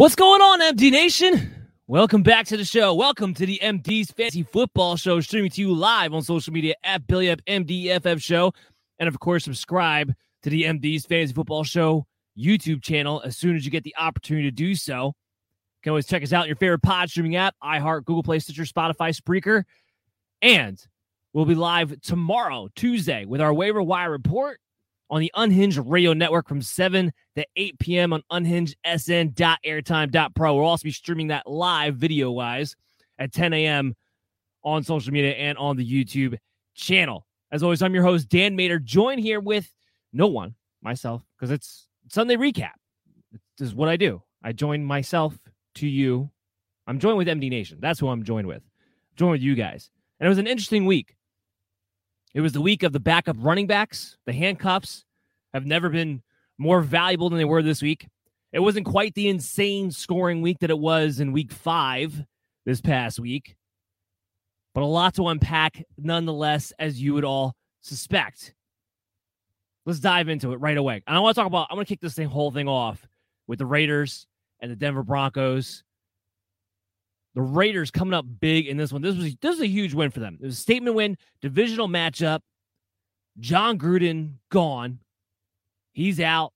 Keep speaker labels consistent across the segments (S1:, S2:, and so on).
S1: What's going on, MD Nation? Welcome back to the show. Welcome to the MD's Fantasy Football Show, streaming to you live on social media at Billy Up MDFF Show. And of course, subscribe to the MD's Fantasy Football Show YouTube channel as soon as you get the opportunity to do so. You can always check us out in your favorite pod streaming app, iHeart, Google Play, Stitcher, Spotify, Spreaker. And we'll be live tomorrow, Tuesday, with our waiver wire report on the Unhinged Radio Network from 7 to 8 p.m. on unhingedsn.airtime.pro. We'll also be streaming that live video wise at 10 a.m. on social media and on the YouTube channel. As always, I'm your host, Dan Mater, joined here with no one, myself, because it's Sunday recap. This is what I do. I join myself to you. I'm joined with MD Nation. That's who I'm joined with. joined with you guys. And it was an interesting week. It was the week of the backup running backs. The handcuffs have never been more valuable than they were this week. It wasn't quite the insane scoring week that it was in week five this past week, but a lot to unpack nonetheless, as you would all suspect. Let's dive into it right away. And I want to talk about, I'm going to kick this thing, whole thing off with the Raiders and the Denver Broncos. The Raiders coming up big in this one. This was this was a huge win for them. It was a statement win, divisional matchup. Jon Gruden gone. He's out.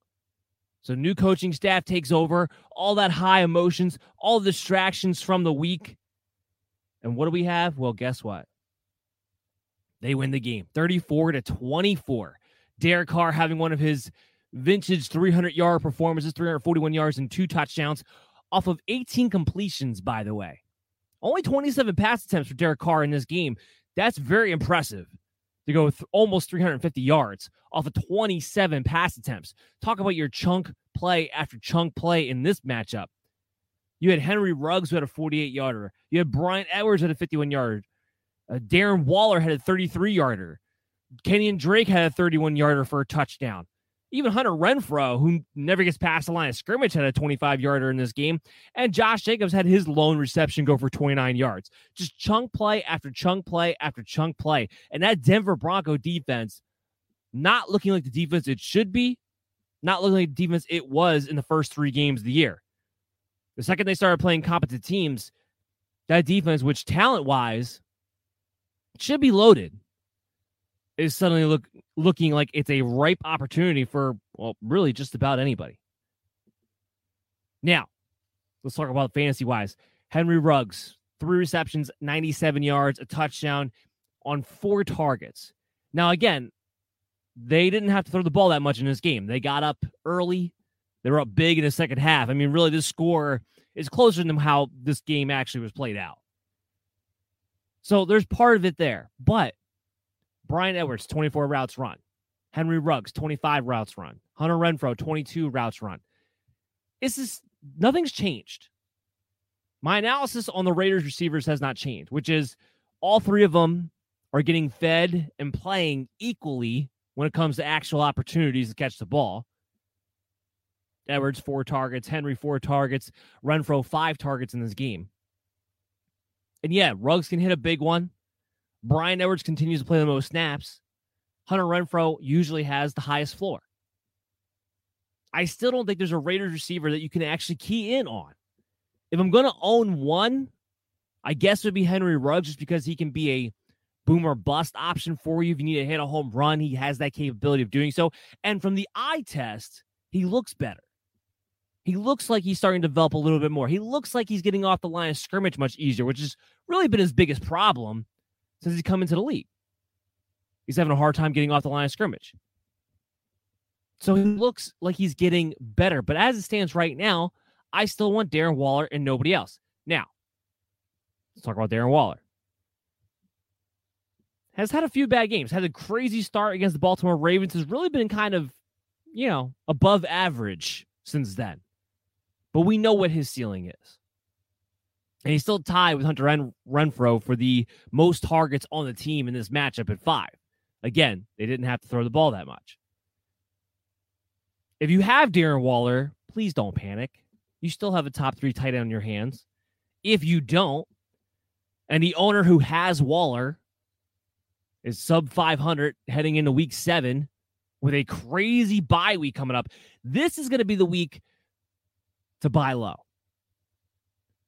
S1: So new coaching staff takes over. All that high emotions, all distractions from the week. And what do we have? Well, guess what? They win the game 34 to 24. Derek Carr having one of his vintage 300 yard performances, 341 yards and two touchdowns off of 18 completions, by the way. Only 27 pass attempts for Derek Carr in this game. That's very impressive to go th- almost 350 yards off of 27 pass attempts. Talk about your chunk play after chunk play in this matchup. You had Henry Ruggs who had a 48 yarder. You had Bryan Edwards had a 51 yard. Uh, Darren Waller had a 33 yarder. Kenyon Drake had a 31 yarder for a touchdown. Even Hunter Renfrow, who never gets past the line of scrimmage, had a 25 yarder in this game. And Josh Jacobs had his lone reception go for 29 yards. Just chunk play after chunk play after chunk play. And that Denver Bronco defense, not looking like the defense it should be, not looking like the defense it was in the first three games of the year. The second they started playing competent teams, that defense, which talent wise should be loaded, is suddenly look looking like it's a ripe opportunity for well, really just about anybody. Now, let's talk about fantasy wise. Henry Ruggs, three receptions, 97 yards, a touchdown on four targets. Now, again, they didn't have to throw the ball that much in this game. They got up early. They were up big in the second half. I mean, really, this score is closer than how this game actually was played out. So there's part of it there. But Bryan Edwards, 24 routes run. Henry Ruggs, 25 routes run. Hunter Renfrow, 22 routes run. This is nothing's changed. My analysis on the Raiders receivers has not changed, which is all three of them are getting fed and playing equally when it comes to actual opportunities to catch the ball. Edwards, four targets. Henry, four targets. Renfrow, five targets in this game. And yeah, Ruggs can hit a big one. Bryan Edwards continues to play the most snaps. Hunter Renfrow usually has the highest floor. I still don't think there's a Raiders receiver that you can actually key in on. If I'm going to own one, I guess it would be Henry Ruggs just because he can be a boomer bust option for you. If you need to hit a home run, he has that capability of doing so. And from the eye test, he looks better. He looks like he's starting to develop a little bit more. He looks like he's getting off the line of scrimmage much easier, which has really been his biggest problem since he's come into the league. He's having a hard time getting off the line of scrimmage. So he looks like he's getting better. But as it stands right now, I still want Darren Waller and nobody else. Now, let's talk about Darren Waller. Has had a few bad games, had a crazy start against the Baltimore Ravens, has really been kind of, you know, above average since then but we know what his ceiling is. And he's still tied with Hunter Ren- Renfrow for the most targets on the team in this matchup at five. Again, they didn't have to throw the ball that much. If you have Darren Waller, please don't panic. You still have a top three tight end on your hands. If you don't, and the owner who has Waller is sub 500 heading into week seven with a crazy bye week coming up, this is going to be the week to buy low.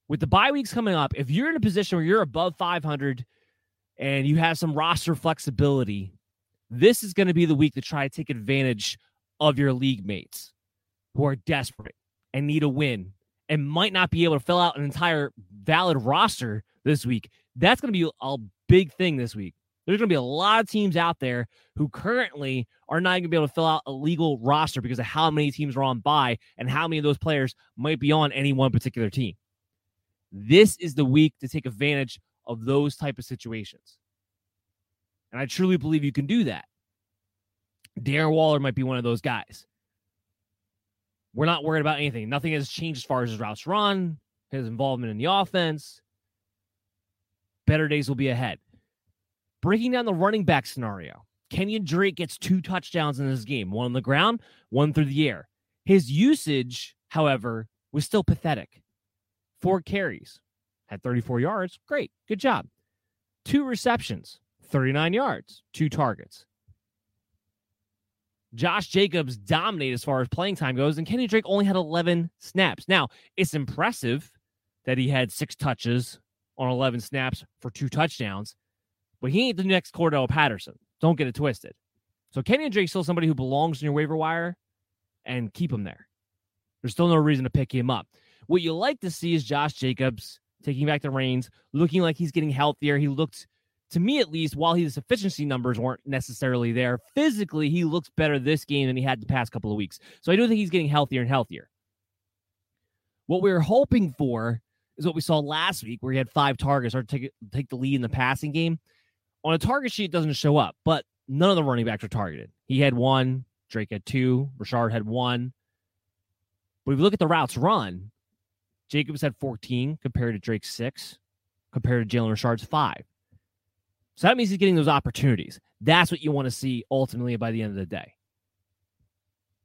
S1: With the bye weeks coming up, if you're in a position where you're above 500 and you have some roster flexibility, this is going to be the week to try to take advantage of your league mates who are desperate and need a win and might not be able to fill out an entire valid roster this week. That's going to be a big thing this week. There's going to be a lot of teams out there who currently are not going to be able to fill out a legal roster because of how many teams are on bye and how many of those players might be on any one particular team. This is the week to take advantage of those type of situations. And I truly believe you can do that. Darren Waller might be one of those guys. We're not worried about anything. Nothing has changed as far as his routes run, his involvement in the offense. Better days will be ahead. Breaking down the running back scenario, Kenyon Drake gets two touchdowns in this game, one on the ground, one through the air. His usage, however, was still pathetic. Four carries, had 34 yards. Great. Good job. Two receptions, 39 yards, two targets. Josh Jacobs dominated as far as playing time goes, and Kenny Drake only had 11 snaps. Now, it's impressive that he had six touches on 11 snaps for two touchdowns, but he ain't the next Cordarrelle Patterson. Don't get it twisted. So Kenyon Drake's still somebody who belongs in your waiver wire and keep him there. There's still no reason to pick him up. What you like to see is Josh Jacobs taking back the reins, looking like he's getting healthier. He looked, to me at least, while his efficiency numbers weren't necessarily there, physically, he looks better this game than he had the past couple of weeks. So I do think he's getting healthier and healthier. What we are hoping for is what we saw last week, where he had five targets or take, take the lead in the passing game on a target sheet doesn't show up, but none of the running backs are targeted. He had one, Drake had two, Richard had one. But if you look at the routes run, Jacobs had 14 compared to Drake's six, compared to Jalen Richard's five. So that means he's getting those opportunities. That's what you want to see ultimately by the end of the day.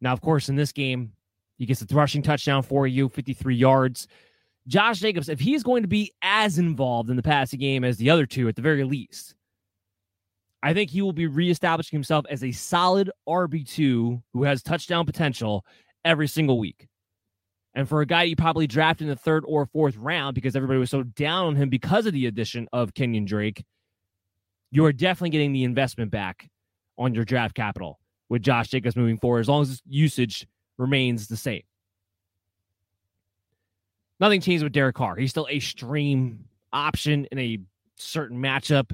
S1: Now, of course, in this game, he gets a rushing touchdown for you, 53 yards. Josh Jacobs, if he's going to be as involved in the passing game as the other two at the very least, I think he will be reestablishing himself as a solid RB2 who has touchdown potential every single week. And for a guy you probably drafted in the third or fourth round because everybody was so down on him because of the addition of Kenyon Drake, you are definitely getting the investment back on your draft capital with Josh Jacobs moving forward as long as his usage remains the same. Nothing changed with Derek Carr. He's still a stream option in a certain matchup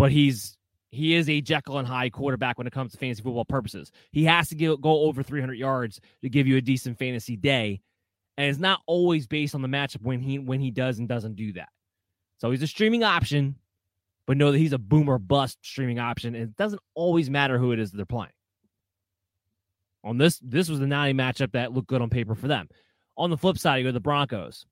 S1: but he's he is a Jekyll and Hyde quarterback when it comes to fantasy football purposes. He has to go over 300 yards to give you a decent fantasy day, and it's not always based on the matchup when he when he does and doesn't do that. So he's a streaming option, but know that he's a boomer bust streaming option, and it doesn't always matter who it is that they're playing. On this, this was the Nani matchup that looked good on paper for them. On the flip side, you go to the Broncos.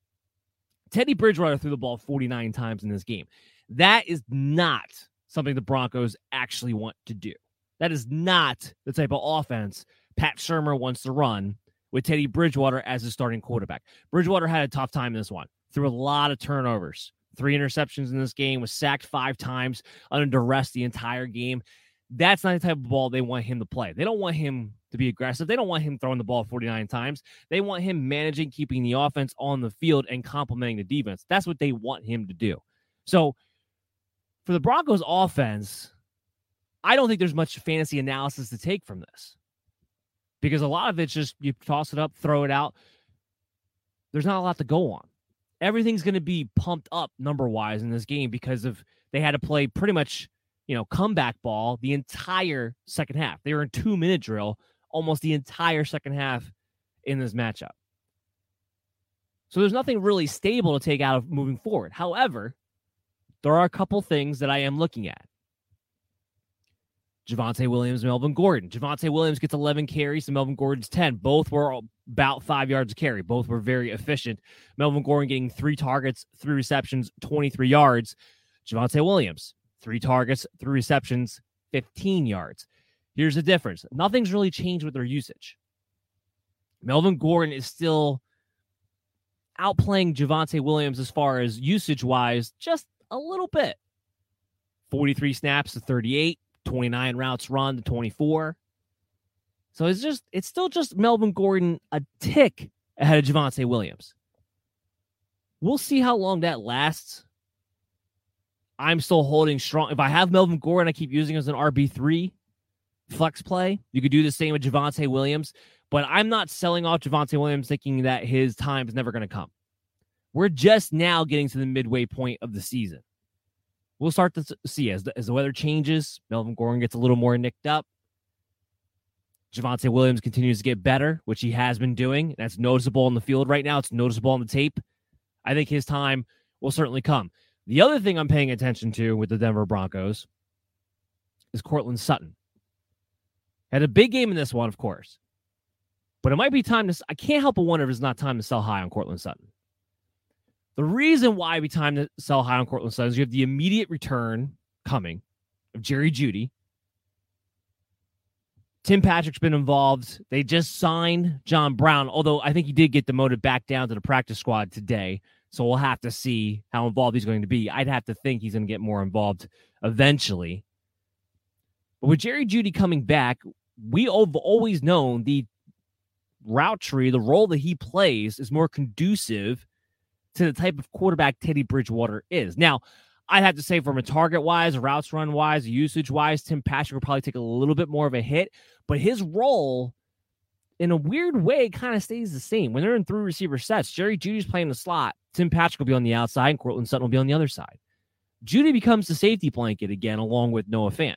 S1: Teddy Bridgewater threw the ball 49 times in this game. That is not something the Broncos actually want to do. That is not the type of offense Pat Shurmur wants to run with Teddy Bridgewater as his starting quarterback. Bridgewater had a tough time in this one, threw a lot of turnovers, three interceptions in this game, was sacked five times under duress the entire game. That's not the type of ball they want him to play. They don't want him to be aggressive. They don't want him throwing the ball 49 times. They want him managing, keeping the offense on the field and complementing the defense. That's what they want him to do. So for the Broncos offense, I don't think there's much fantasy analysis to take from this because a lot of it's just you toss it up, throw it out. There's not a lot to go on. Everything's going to be pumped up number wise in this game because of they had to play pretty much, you know, comeback ball the entire second half. They were in two minute drill almost the entire second half in this matchup. So there's nothing really stable to take out of moving forward. However, there are a couple things that I am looking at. Javonte Williams, Melvin Gordon. Javonte Williams gets 11 carries Melvin Gordon's 10. Both were about five yards a carry. Both were very efficient. Melvin Gordon getting three targets, three receptions, 23 yards. Javonte Williams, three targets, three receptions, 15 yards. Here's the difference nothing's really changed with their usage. Melvin Gordon is still outplaying Javonte Williams as far as usage wise, just a little bit. 43 snaps to 38, 29 routes run to 24. So it's just, it's still just Melvin Gordon a tick ahead of Javonte Williams. We'll see how long that lasts. I'm still holding strong. If I have Melvin Gordon, I keep using him as an RB3 flex play. You could do the same with Javonte Williams, but I'm not selling off Javonte Williams thinking that his time is never going to come. We're just now getting to the midway point of the season we'll start to see as the, as the weather changes. Melvin Gordon gets a little more nicked up. Javonte Williams continues to get better, which he has been doing. That's noticeable on the field right now. It's noticeable on the tape. I think his time will certainly come. The other thing I'm paying attention to with the Denver Broncos is Courtland Sutton. Had a big game in this one, of course. But it might be time to. I can't help but wonder if it's not time to sell high on Courtland Sutton. The reason why be time to sell high on Courtland Sutton is you have the immediate return coming of Jerry Jeudy. Tim Patrick's been involved. They just signed John Brown, although I think he did get demoted back down to the practice squad today. So we'll have to see how involved he's going to be. I'd have to think he's going to get more involved eventually. But with Jerry Jeudy coming back, we have always known the route tree, the role that he plays is more conducive to the type of quarterback Teddy Bridgewater is. Now, I'd have to say from a target wise, routes run wise, usage wise, Tim Patrick will probably take a little bit more of a hit, but his role in a weird way kind of stays the same. When they're in three receiver sets, Jerry Jeudy's playing the slot, Tim Patrick will be on the outside, and Courtland Sutton will be on the other side. Jeudy becomes the safety blanket again, along with Noah Fant.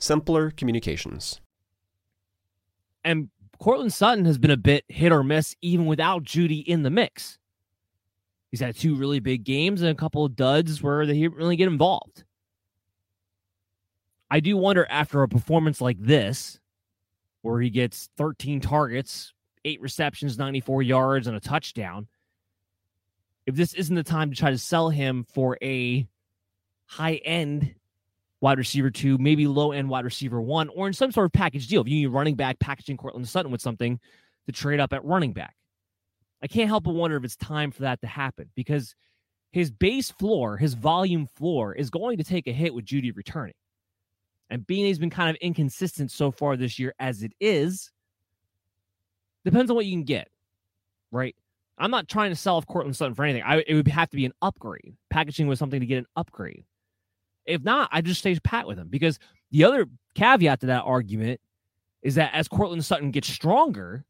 S2: simpler communications.
S1: And Courtland Sutton has been a bit hit or miss even without Jeudy in the mix. He's had two really big games and a couple of duds where he didn't really get involved. I do wonder after a performance like this, where he gets 13 targets, eight receptions, 94 yards, and a touchdown, if this isn't the time to try to sell him for a high end wide receiver two, maybe low end wide receiver one, or in some sort of package deal. If you need running back, packaging Courtland Sutton with something to trade up at running back. I can't help but wonder if it's time for that to happen because his base floor, his volume floor, is going to take a hit with Jeudy returning. And being he's been kind of inconsistent so far this year as it is, depends on what you can get, right? I'm not trying to sell off Courtland Sutton for anything. I, it would have to be an upgrade, packaging with something to get an upgrade. If not, I just stay pat with him because the other caveat to that argument is that as Courtland Sutton gets stronger,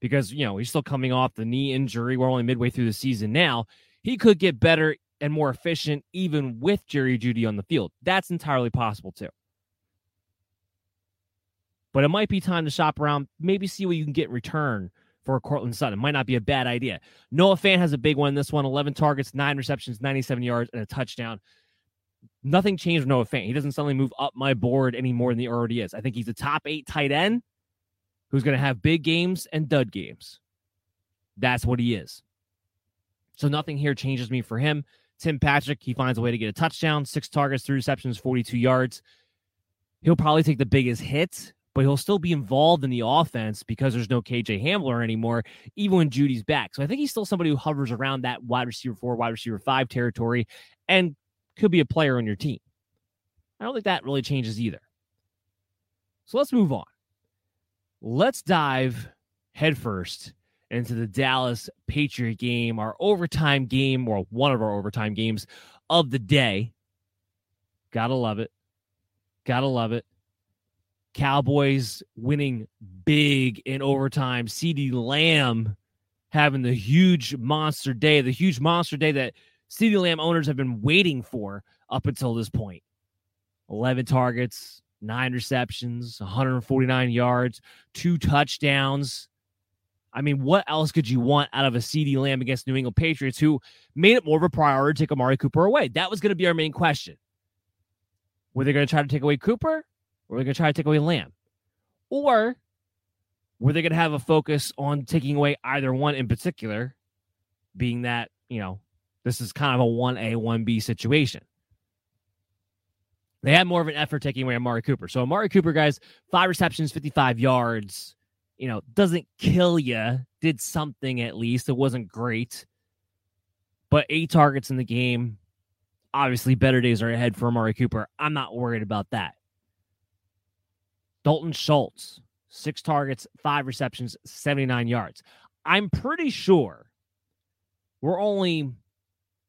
S1: because you know he's still coming off the knee injury, we're only midway through the season now. He could get better and more efficient even with Jerry Jeudy on the field. That's entirely possible too. But it might be time to shop around, maybe see what you can get in return for Courtland Sutton. It might not be a bad idea. Noah Fant has a big one this one 11 targets, nine receptions, 97 yards, and a touchdown. Nothing changed with Noah Fant. He doesn't suddenly move up my board any more than he already is. I think he's a top eight tight end who's going to have big games and dud games. That's what he is. So nothing here changes me for him. Tim Patrick, he finds a way to get a touchdown, six targets, three receptions, 42 yards. He'll probably take the biggest hit, but he'll still be involved in the offense because there's no KJ Hamler anymore, even when Jeudy's back. So I think he's still somebody who hovers around that wide receiver four, wide receiver five territory and could be a player on your team. I don't think that really changes either. So let's move on. Let's dive headfirst into the Dallas Patriot game, our overtime game, or one of our overtime games of the day. Gotta love it. Gotta love it. Cowboys winning big in overtime. CeeDee Lamb having the huge monster day, the huge monster day that CeeDee Lamb owners have been waiting for up until this point. 11 targets, nine receptions, 149 yards, two touchdowns. I mean, what else could you want out of a CeeDee Lamb against New England Patriots who made it more of a priority to take Amari Cooper away? That was going to be our main question. Were they going to try to take away Cooper or were they going to try to take away Lamb? Or were they going to have a focus on taking away either one in particular, being that, you know, this is kind of a 1A, 1B situation? They had more of an effort taking away Amari Cooper. So Amari Cooper, guys, five receptions, 55 yards. You know, doesn't kill you. Did something at least. It wasn't great. But eight targets in the game. Obviously, better days are ahead for Amari Cooper. I'm not worried about that. Dalton Schultz, six targets, five receptions, 79 yards. I'm pretty sure we're only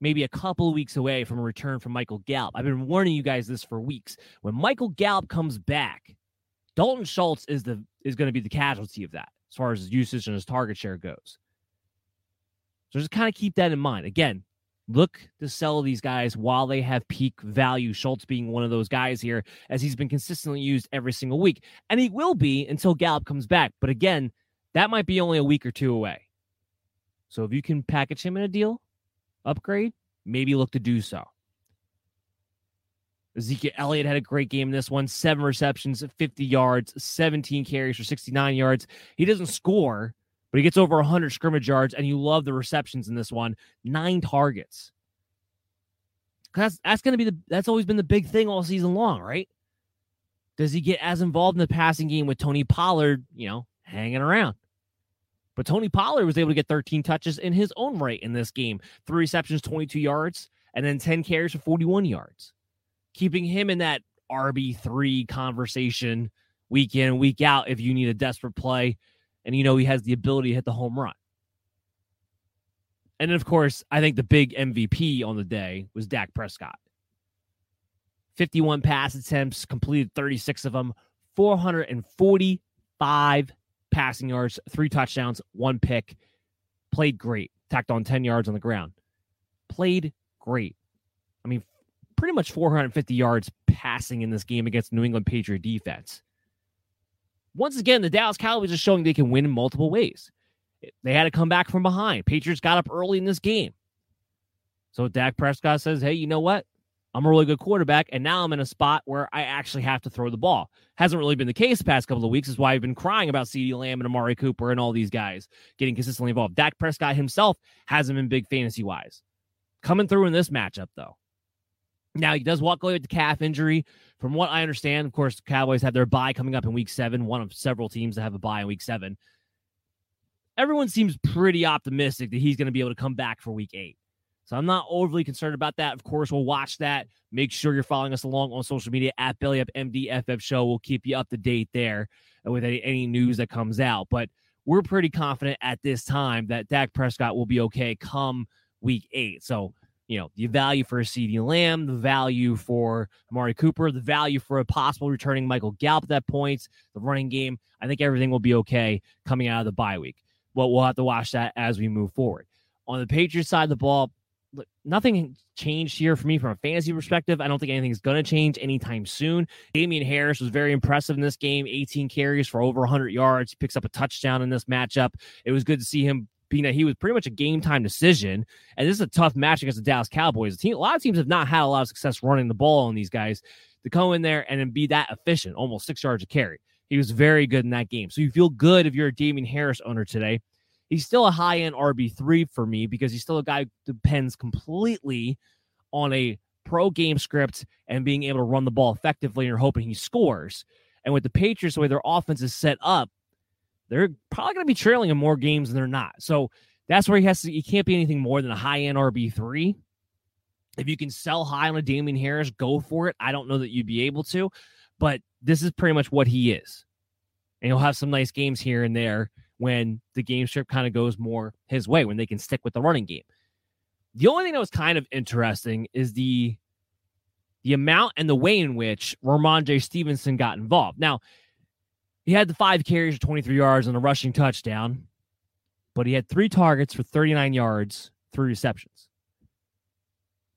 S1: maybe a couple of weeks away from a return from Michael Gallup. I've been warning you guys this for weeks. When Michael Gallup comes back, Dalton Schultz is the is going to be the casualty of that as far as his usage and his target share goes. So just kind of keep that in mind. Again, look to sell these guys while they have peak value. Schultz being one of those guys here, as he's been consistently used every single week. And he will be until Gallup comes back. But again, that might be only a week or two away. So if you can package him in a deal, upgrade, maybe look to do so. Ezekiel Elliott had a great game in this one. Seven receptions, 50 yards, 17 carries for 69 yards. He doesn't score, but he gets over 100 scrimmage yards, and you love the receptions in this one. Nine targets. That's that's going to be the that's always been the big thing all season long, right? Does he get as involved in the passing game with Tony Pollard, you know, hanging around? But Tony Pollard was able to get 13 touches in his own right in this game. Three receptions, 22 yards, and then 10 carries for 41 yards. Keeping him in that RB3 conversation week in, week out if you need a desperate play. And you know he has the ability to hit the home run. And then, of course, I think the big MVP on the day was Dak Prescott. 51 pass attempts, completed 36 of them, 445 passing yards, three touchdowns, one pick. Played great. Tacked on 10 yards on the ground. Played great. I mean, pretty much 450 yards passing in this game against New England Patriot defense. Once again, the Dallas Cowboys are showing they can win in multiple ways. They had to come back from behind. Patriots got up early in this game. So Dak Prescott says, hey, you know what? I'm a really good quarterback, and now I'm in a spot where I actually have to throw the ball. Hasn't really been the case the past couple of weeks, is why I've been crying about CeeDee Lamb and Amari Cooper and all these guys getting consistently involved. Dak Prescott himself hasn't been big fantasy wise. Coming through in this matchup, though. Now, he does walk away with the calf injury. From what I understand, of course, Cowboys have their bye coming up in week seven, one of several teams that have a bye in week seven. Everyone seems pretty optimistic that he's going to be able to come back for week eight. So I'm not overly concerned about that. Of course, we'll watch that. Make sure you're following us along on social media at Belly Up MDFF Show. We'll keep you up to date there with any, any news that comes out. But we're pretty confident at this time that Dak Prescott will be okay come week eight. So, you know, the value for a CeeDee Lamb, the value for Amari Cooper, the value for a possible returning Michael Gallup at that point, the running game. I think everything will be okay coming out of the bye week. But we'll have to watch that as we move forward. On the Patriots side of the ball, look, nothing changed here for me from a fantasy perspective. I don't think anything's going to change anytime soon. Damien Harris was very impressive in this game 18 carries for over 100 yards, He picks up a touchdown in this matchup. It was good to see him being that he was pretty much a game time decision. And this is a tough match against the Dallas Cowboys. A, team, a lot of teams have not had a lot of success running the ball on these guys to come in there and be that efficient, almost six yards a carry. He was very good in that game. So you feel good if you're a Damien Harris owner today. He's still a high end RB3 for me because he's still a guy who depends completely on a pro game script and being able to run the ball effectively. And you're hoping he scores. And with the Patriots, the way their offense is set up, they're probably going to be trailing in more games than they're not. So that's where he has to, he can't be anything more than a high end RB3. If you can sell high on a Damien Harris, go for it. I don't know that you'd be able to, but this is pretty much what he is. And he'll have some nice games here and there when the game script kind of goes more his way, when they can stick with the running game. The only thing that was kind of interesting is the the amount and the way in which Rhamondre Stevenson got involved. Now, he had the five carries for 23 yards and a rushing touchdown, but he had three targets for 39 yards, three receptions.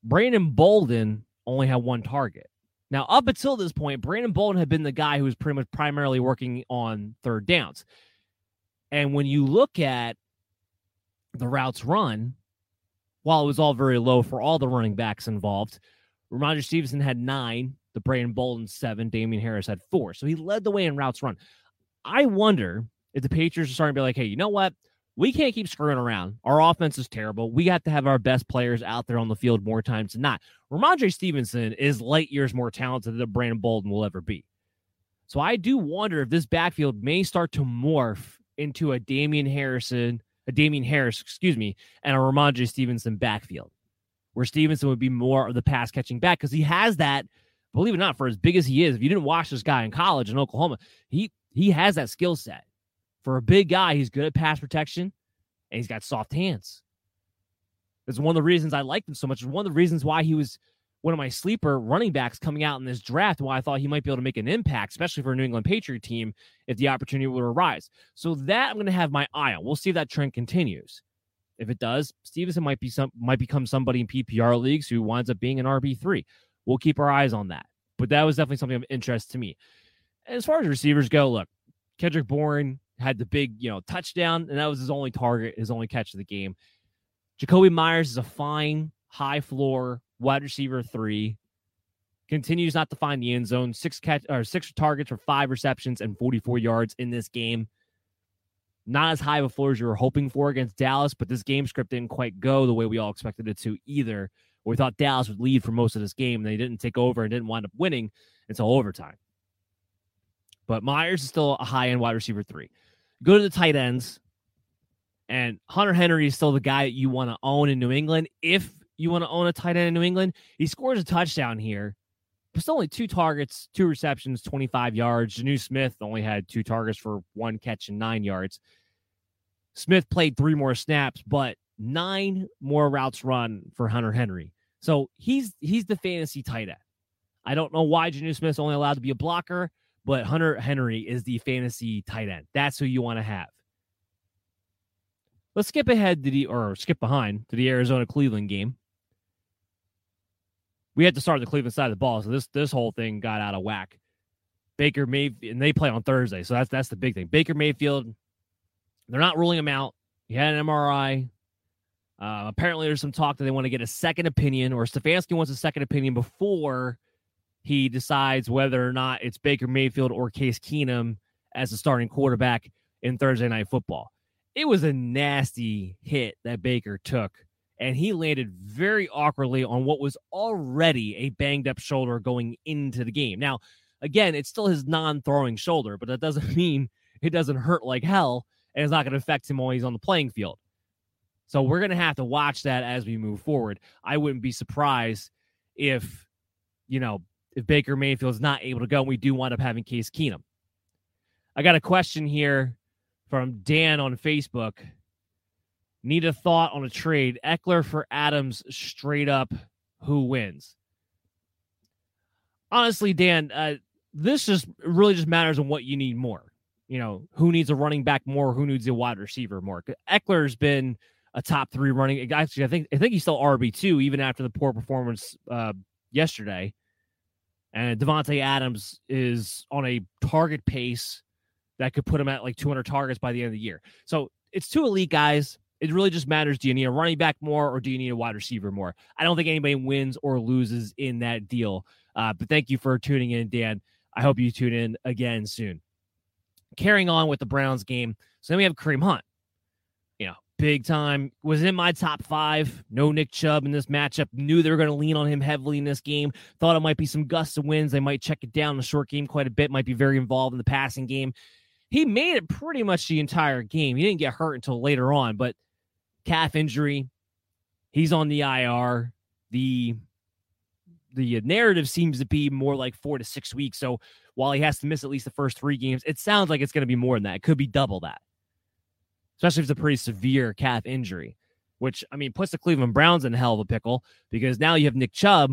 S1: Brandon Bolden only had one target. Now, up until this point, Brandon Bolden had been the guy who was pretty much primarily working on third downs. And when you look at the routes run, while it was all very low for all the running backs involved, Rhamondre Stevenson had nine, the Brandon Bolden seven, Damien Harris had four. So he led the way in routes run. I wonder if the Patriots are starting to be like, hey, you know what? We can't keep screwing around. Our offense is terrible. We have to have our best players out there on the field more times than not. Rhamondre Stevenson is light years more talented than Brandon Bolden will ever be. So I do wonder if this backfield may start to morph into a Damien Harrison, a Damien Harris, excuse me, and a Rhamondre Stevenson backfield, where Stevenson would be more of the pass catching back because he has that. Believe it or not, for as big as he is, if you didn't watch this guy in college in Oklahoma, he he has that skill set. For a big guy, he's good at pass protection, and he's got soft hands. That's one of the reasons I liked him so much. It's one of the reasons why he was one of my sleeper running backs coming out in this draft, why I thought he might be able to make an impact, especially for a New England Patriot team, if the opportunity would arise. So that I'm going to have my eye on. We'll see if that trend continues. If it does, Stevenson might be some might become somebody in PPR leagues who winds up being an RB three. We'll keep our eyes on that. But that was definitely something of interest to me. As far as receivers go, look, Kendrick Bourne had the big, you know, touchdown, and that was his only target, his only catch of the game. Jakobi Meyers is a fine, high floor wide receiver three. Continues not to find the end zone. Six catch or six targets for five receptions and 44 yards in this game. Not as high of a floor as you were hoping for against Dallas, but this game script didn't quite go the way we all expected it to either. We thought Dallas would lead for most of this game, and they didn't take over and didn't wind up winning until overtime. But Meyers is still a high end wide receiver three. Go to the tight ends, and Hunter Henry is still the guy that you want to own in New England if you want to own a tight end in New England. He scores a touchdown here, still only two targets, two receptions, 25 yards. Jonnu Smith only had two targets for one catch and nine yards. Smith played three more snaps, but nine more routes run for Hunter Henry. So he's he's the fantasy tight end. I don't know why Jonnu Smith's only allowed to be a blocker, but Hunter Henry is the fantasy tight end. That's who you want to have. Let's skip ahead to the or skip behind to the Arizona Cleveland game we had to start the Cleveland side of the ball. So this this whole thing got out of whack. Baker Mayfield, and they play on Thursday, so that's that's the big thing. Baker Mayfield, they're not ruling him out. He had an MRI. Uh, apparently, there's some talk that they want to get a second opinion, or Stefanski wants a second opinion before he decides whether or not it's Baker Mayfield or Case Keenum as the starting quarterback in Thursday Night Football. It was a nasty hit that Baker took and he landed very awkwardly on what was already a banged up shoulder going into the game. Now, again, it's still his non throwing shoulder, but that doesn't mean it doesn't hurt like hell and it's not going to affect him while he's on the playing field. So we're going to have to watch that as we move forward. I wouldn't be surprised if, you know, if Baker Mayfield's not able to go and we do wind up having Case Keenum. I got a question here from Dan on Facebook. Need a thought on a trade. Ekeler for Adams straight up. Who wins? Honestly, Dan, uh, this just really just matters on what you need more. You know, who needs a running back more? Who needs a wide receiver more? Ekeler's been a top three running. Actually, I think I think he's still RB two even after the poor performance uh, yesterday. And Davante Adams is on a target pace that could put him at like 200 targets by the end of the year. So it's two elite guys. It really just matters. Do you need a running back more or do you need a wide receiver more? I don't think anybody wins or loses in that deal. Uh, but thank you for tuning in, Dan. I hope you tune in again soon. Carrying on with the Browns game. So then we have Kareem Hunt. You know, big time. Was in my top five. No Nick Chubb in this matchup. Knew they were going to lean on him heavily in this game. Thought it might be some gusts of wins. They might check it down in the short game quite a bit. Might be very involved in the passing game. He made it pretty much the entire game. He didn't get hurt until later on, but calf injury. He's on the IR. The the narrative seems to be more like four to six weeks. So while he has to miss at least the first three games, it sounds like it's going to be more than that. It could be double that, especially if it's a pretty severe calf injury, which I mean puts the Cleveland Browns in a hell of a pickle because now you have Nick Chubb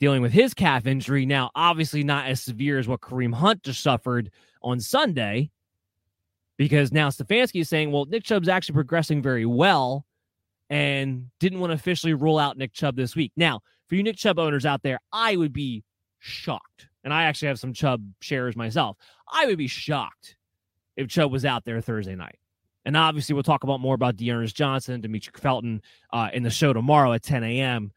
S1: dealing with his calf injury. Now, obviously, not as severe as what Kareem Hunt just suffered on Sunday, because now Stefanski is saying, well, Nick Chubb's actually progressing very well and didn't want to officially rule out Nick Chubb this week. Now, for you Nick Chubb owners out there, I would be shocked. And I actually have some Chubb shares myself. I would be shocked if Chubb was out there Thursday night. And obviously, we'll talk about more about D'Ernest Johnson, Demetric Felton uh, in the show tomorrow at 10 a.m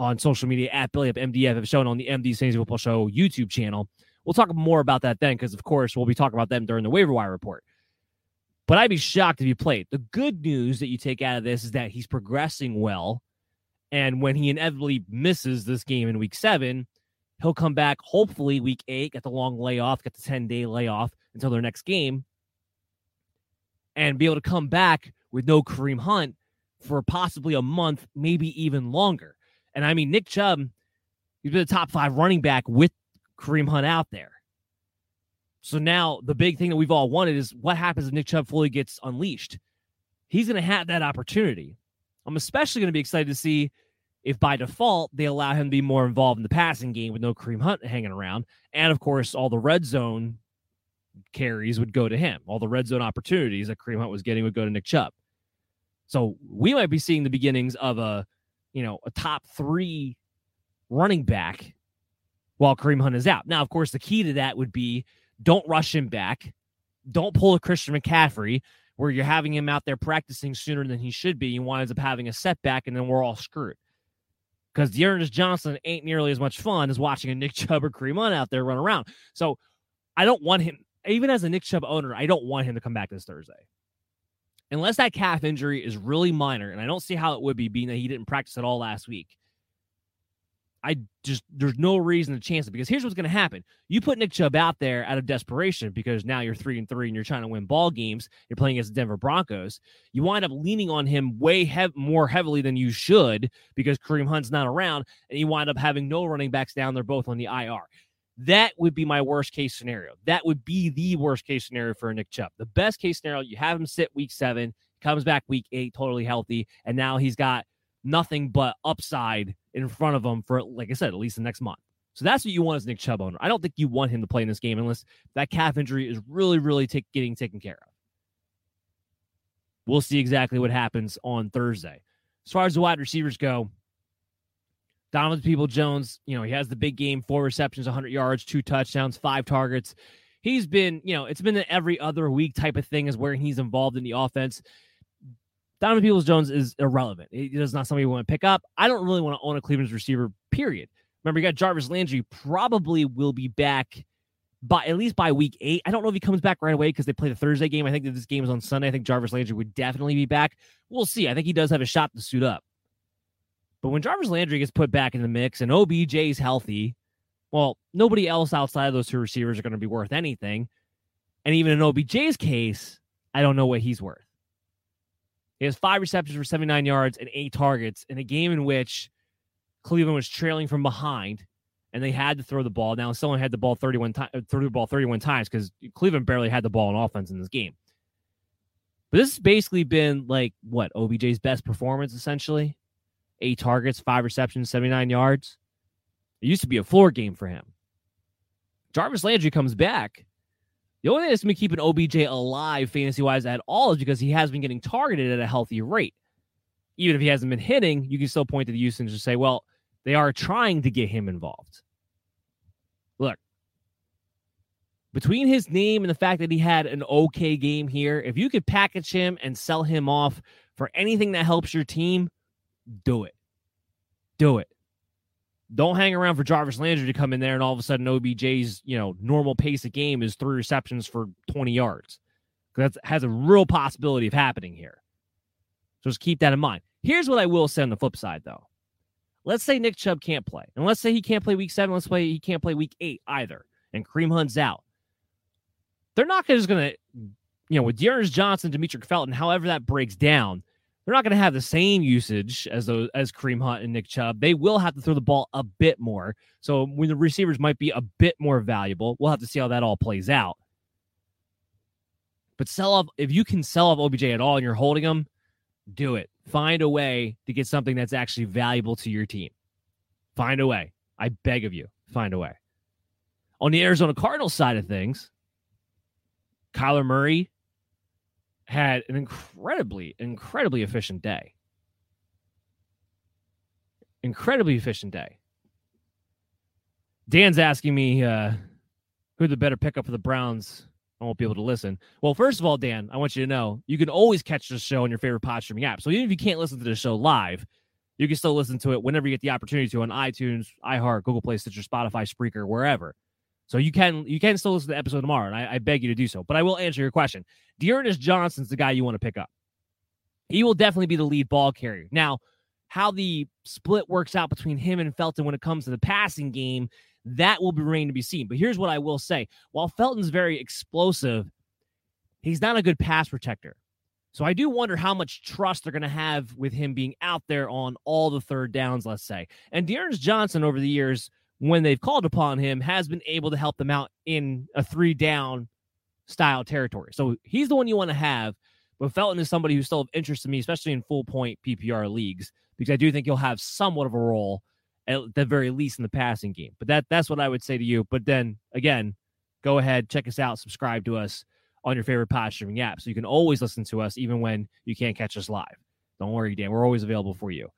S1: on social media at Billy Up MDF have shown on the MD Fantasy Football Show YouTube channel. We'll talk more about that then, because of course we'll be talking about them during the waiver wire report. But I'd be shocked if he played. The good news that you take out of this is that he's progressing well. And when he inevitably misses this game in week seven, he'll come back hopefully week eight, get the long layoff, get the 10 day layoff until their next game, and be able to come back with no Kareem Hunt for possibly a month, maybe even longer. And I mean, Nick Chubb, he's been a top five running back with Kareem Hunt out there. So now the big thing that we've all wanted is what happens if Nick Chubb fully gets unleashed? He's going to have that opportunity. I'm especially going to be excited to see if by default they allow him to be more involved in the passing game with no Kareem Hunt hanging around. And of course, all the red zone carries would go to him. All the red zone opportunities that Kareem Hunt was getting would go to Nick Chubb. So we might be seeing the beginnings of a you know, a top three running back while Kareem Hunt is out. Now, of course, the key to that would be don't rush him back. Don't pull a Christian McCaffrey where you're having him out there practicing sooner than he should be. He winds up having a setback, and then we're all screwed. Because D'Ernest Johnson ain't nearly as much fun as watching a Nick Chubb or Kareem Hunt out there run around. So I don't want him, even as a Nick Chubb owner, I don't want him to come back this Thursday unless that calf injury is really minor, and I don't see how it would be, being that he didn't practice at all last week. I just there's no reason to chance it because here's what's going to happen: you put Nick Chubb out there out of desperation because now you're three and three and you're trying to win ball games. You're playing against the Denver Broncos. You wind up leaning on him way hev- more heavily than you should because Kareem Hunt's not around, and you wind up having no running backs down. They're both on the IR. That would be my worst case scenario. That would be the worst case scenario for Nick Chubb. The best case scenario, you have him sit week seven, Comes back week eight, totally healthy, and now he's got nothing but upside in front of him for, like I said, at least the next month. So that's what you want as Nick Chubb owner. I don't think you want him to play in this game unless that calf injury is really, really take, getting taken care of. We'll see exactly what happens on Thursday. As far as the wide receivers go, Donovan People Jones, you know, he has the big game, four receptions, 100 yards, two touchdowns, five targets. He's been, you know, it's been an every other week type of thing, is where he's involved in the offense. Donovan Peoples Jones is irrelevant. He does not somebody we want to pick up. I don't really want to own a Cleveland's receiver, period. Remember, you got Jarvis Landry, probably will be back by at least by week eight. I don't know if he comes back right away because they play the Thursday game. I think that this game is on Sunday. I think Jarvis Landry would definitely be back. We'll see. I think he does have a shot to suit up. But when Jarvis Landry gets put back in the mix and OBJ is healthy, well, nobody else outside of those two receivers are going to be worth anything. And even in OBJ's case, I don't know what he's worth. He has five receptions for 79 yards and eight targets in a game in which Cleveland was trailing from behind and they had to throw the ball. Now someone had the ball 31 times, uh, threw the ball 31 times because Cleveland barely had the ball in offense in this game. But this has basically been like what OBJ's best performance essentially. Eight targets, five receptions, 79 yards. It used to be a floor game for him. Jarvis Landry comes back. The only thing that's been keeping OBJ alive fantasy wise at all is because he has been getting targeted at a healthy rate. Even if he hasn't been hitting, you can still point to the usage and just say, well, they are trying to get him involved. Look, between his name and the fact that he had an okay game here, if you could package him and sell him off for anything that helps your team, do it. Do it. Don't hang around for Jarvis Landry to come in there and all of a sudden OBJ's, you know, normal pace of game is three receptions for 20 yards. That has a real possibility of happening here. So just keep that in mind. Here's what I will say on the flip side, though. Let's say Nick Chubb can't play. And let's say he can't play week seven. Let's say he can't play week eight either. And Kareem Hunt's out. They're not just going to, you know, with D'Ernest Johnson, Demetric Felton, however that breaks down, they're not going to have the same usage as those as Kareem Hunt and Nick Chubb. They will have to throw the ball a bit more. So when the receivers might be a bit more valuable, we'll have to see how that all plays out. But sell off if you can sell off OBJ at all and you're holding them, do it. Find a way to get something that's actually valuable to your team. Find a way. I beg of you, find a way. On the Arizona Cardinals side of things, Kyler Murray had an incredibly, incredibly efficient day. Incredibly efficient day. Dan's asking me uh, who the better pickup for the Browns. I won't be able to listen. Well, first of all, Dan, I want you to know you can always catch the show on your favorite pod streaming app. So even if you can't listen to the show live, you can still listen to it whenever you get the opportunity to on iTunes, iHeart, Google Play, Stitcher, Spotify, Spreaker, wherever. So you can you can still listen to the episode tomorrow, and I, I beg you to do so. But I will answer your question. D'Ernest Johnson's the guy you want to pick up. He will definitely be the lead ball carrier. Now, how the split works out between him and Felton when it comes to the passing game, that will be remain to be seen. But here's what I will say: while Felton's very explosive, he's not a good pass protector. So I do wonder how much trust they're going to have with him being out there on all the third downs, let's say. And D'Ernest Johnson over the years when they've called upon him, has been able to help them out in a three down style territory. So he's the one you want to have. But Felton is somebody who's still of interest to me, especially in full point PPR leagues, because I do think he'll have somewhat of a role at the very least in the passing game. But that that's what I would say to you. But then again, go ahead, check us out, subscribe to us on your favorite pod streaming app. So you can always listen to us even when you can't catch us live. Don't worry, Dan. We're always available for you.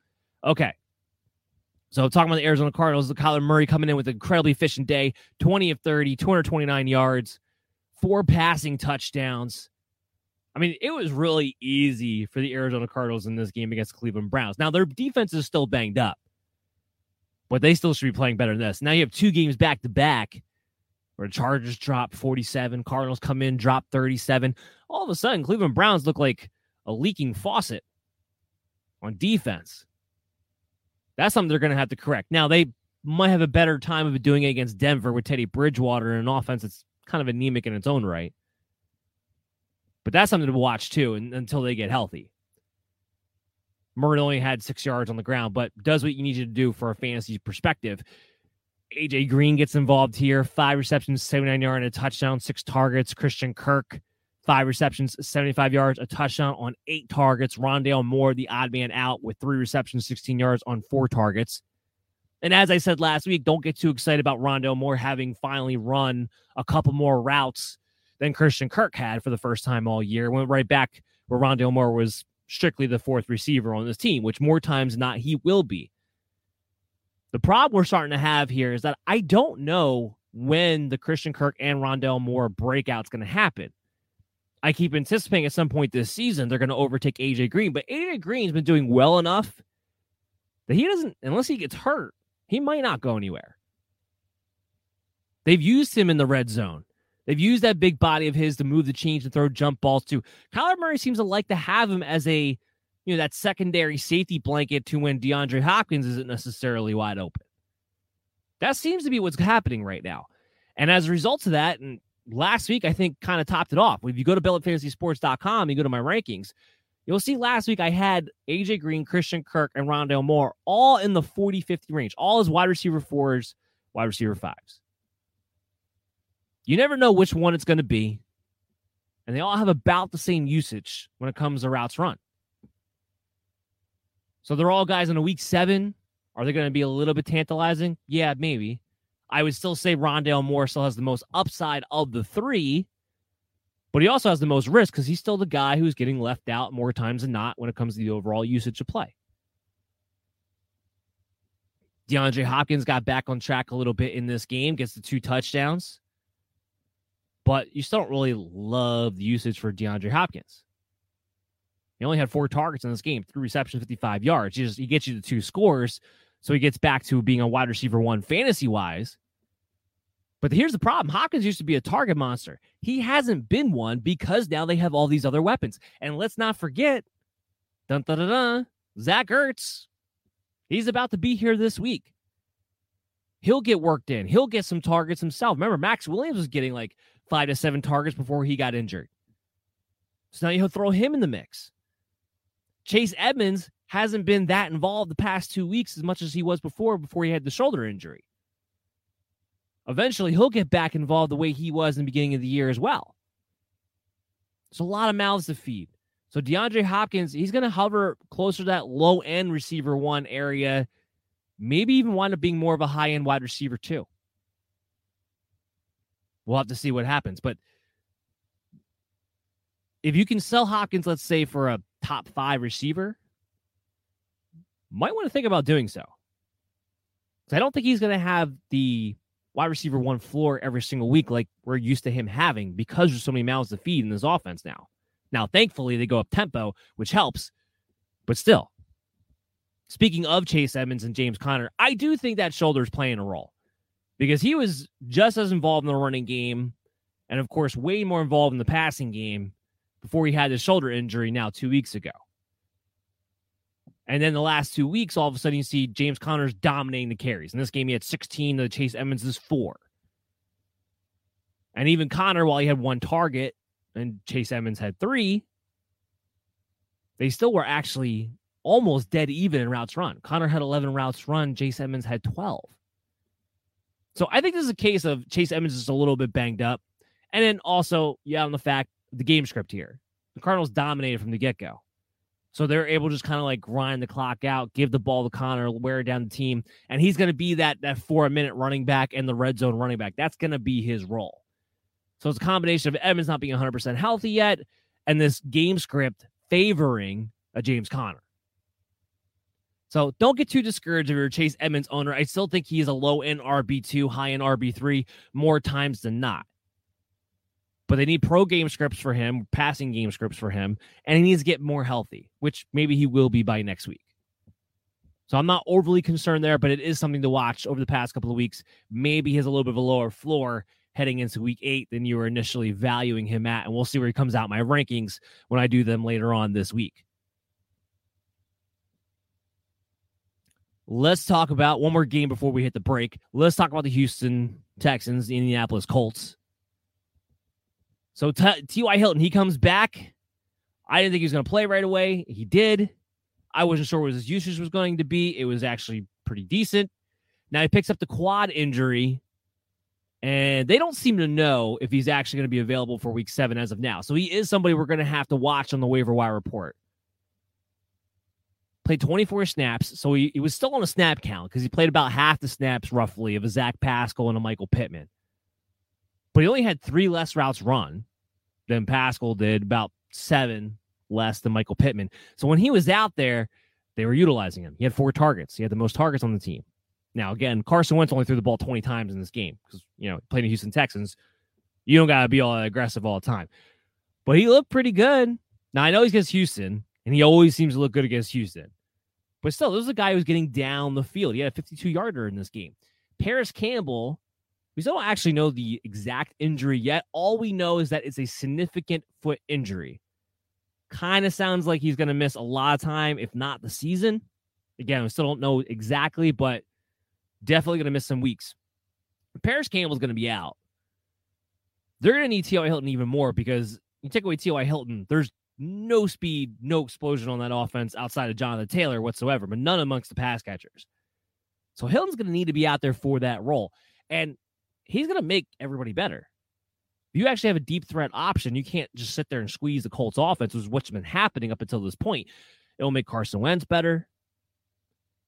S1: Okay. So talking about the Arizona Cardinals, the Kyler Murray coming in with an incredibly efficient day, 20 of 30, 229 yards, four passing touchdowns. I mean, it was really easy for the Arizona Cardinals in this game against the Cleveland Browns. Now their defense is still banged up, but they still should be playing better than this. Now you have two games back to back where the Chargers drop 47, Cardinals come in, drop 37. All of a sudden, Cleveland Browns look like a leaking faucet on defense. That's something they're going to have to correct. Now, they might have a better time of doing it against Denver with Teddy Bridgewater and an offense that's kind of anemic in its own right. But that's something to watch too and, until they get healthy. Murray only had six yards on the ground, but does what you need you to do for a fantasy perspective. AJ Green gets involved here. Five receptions, 79 yard and a touchdown, six targets. Christian Kirk, five receptions, 75 yards, a touchdown on eight targets. Rondale Moore, the odd man out with three receptions, 16 yards on four targets. And as I said last week, don't get too excited about Rondale Moore having finally run a couple more routes than Christian Kirk had for the first time all year. Went right back where Rondale Moore was strictly the fourth receiver on this team, which more times than not he will be. The problem we're starting to have here is that I don't know when the Christian Kirk and Rondale Moore breakout's going to happen. I keep anticipating at some point this season they're going to overtake AJ Green, but AJ Green's been doing well enough that he doesn't, unless he gets hurt, he might not go anywhere. They've used him in the red zone. They've used that big body of his to move the chains and throw jump balls to. Kyler Murray seems to like to have him as a, you know, that secondary safety blanket to when DeAndre Hopkins isn't necessarily wide open. That seems to be what's happening right now. And as a result of that, and last week, I think kind of topped it off. If you go to BelletFantasySports.com, you go to my rankings, you'll see last week I had AJ Green, Christian Kirk, and Rondale Moore all in the 40 50 range, all as wide receiver fours, wide receiver fives. You never know which one it's going to be. And they all have about the same usage when it comes to routes run. So they're all guys in a week seven. Are they going to be a little bit tantalizing? Yeah, maybe. I would still say Rondale Moore still has the most upside of the three, but he also has the most risk because he's still the guy who's getting left out more times than not when it comes to the overall usage of play. DeAndre Hopkins got back on track a little bit in this game, gets the two touchdowns, but you still don't really love the usage for DeAndre Hopkins. He only had four targets in this game, three receptions, 55 yards. He, just, he gets you the two scores, so he gets back to being a wide receiver one fantasy wise. But here's the problem Hopkins used to be a target monster. He hasn't been one because now they have all these other weapons. And let's not forget, dun, dun, dun, dun, Zach Ertz. He's about to be here this week. He'll get worked in. He'll get some targets himself. Remember, Maxx Williams was getting like five to seven targets before he got injured. So now you'll throw him in the mix. Chase Edmonds hasn't been that involved the past two weeks as much as he was before, before he had the shoulder injury. Eventually, he'll get back involved the way he was in the beginning of the year as well. It's a lot of mouths to feed. So DeAndre Hopkins, he's going to hover closer to that low end receiver one area, maybe even wind up being more of a high end wide receiver too. We'll have to see what happens. But if you can sell Hopkins, let's say for a top five receiver, might want to think about doing so. Because I don't think he's going to have the wide receiver one floor every single week like we're used to him having because there's so many mouths to feed in this offense now. Now, thankfully, they go up tempo, which helps, but still. Speaking of Chase Edmonds and James Conner, I do think that shoulder is playing a role because he was just as involved in the running game and, of course, way more involved in the passing game before he had his shoulder injury now two weeks ago. And then the last two weeks, all of a sudden, you see James Connors dominating the carries. In this game, he had 16. The Chase Edmonds is four. And even Conner, while he had one target and Chase Edmonds had three, they still were actually almost dead even in routes run. Conner had 11 routes run. Chase Edmonds had 12. So I think this is a case of Chase Edmonds is a little bit banged up. And then also, yeah, on the fact the game script here. The Cardinals dominated from the get go. So they're able to just kind of like grind the clock out, give the ball to Conner, wear down the team. And he's going to be that that four minute running back and the red zone running back. That's going to be his role. So it's a combination of Edmonds not being 100% healthy yet and this game script favoring a James Conner. So don't get too discouraged if you're Chase Edmonds owner. I still think he is a low end RB2, high end RB3 more times than not but they need pro game scripts for him, passing game scripts for him, and he needs to get more healthy, which maybe he will be by next week. So I'm not overly concerned there, but it is something to watch over the past couple of weeks. Maybe he has a little bit of a lower floor heading into week eight than you were initially valuing him at. And we'll see where he comes out my rankings when I do them later on this week. Let's talk about one more game before we hit the break. Let's talk about the Houston Texans, the Indianapolis Colts. So T.Y. Hilton, he comes back. I didn't think he was going to play right away. He did. I wasn't sure what his usage was going to be. It was actually pretty decent. Now he picks up the quad injury And they don't seem to know if he's actually going to be available for week seven as of now. So he is somebody we're going to have to watch on the waiver wire report. Played 24 snaps, so he, he was still on a snap count because he played about half the snaps roughly of a Zach Pascal and a Michael Pittman. But he only had three less routes run than Pascal did, about seven less than Michael Pittman. So when he was out there, they were utilizing him. He had four targets. He had the most targets on the team. Now, again, Carson Wentz only threw the ball 20 times in this game because, you know, playing the Houston Texans, you don't got to be all aggressive all the time. But he looked pretty good. Now, I know he's against Houston, and he always seems to look good against Houston. But still, this is a guy who's getting down the field. He had a 52 yarder in this game. Parris Campbell, we still don't actually know the exact injury yet. All we know is that it's a significant foot injury. Kind of sounds like he's going to miss a lot of time, if not the season. Again, we still don't know exactly, but definitely going to miss some weeks. Parris Campbell's going to be out. They're going to need T.Y. Hilton even more because you take away T.Y. Hilton, there's no speed, no explosion on that offense outside of Jonathan Taylor whatsoever, but none amongst the pass catchers. So Hilton's going to need to be out there for that role. And he's going to make everybody better. You actually have a deep threat option, you can't just sit there and squeeze the Colts offense, which is what's been happening up until this point. It'll make Carson Wentz better.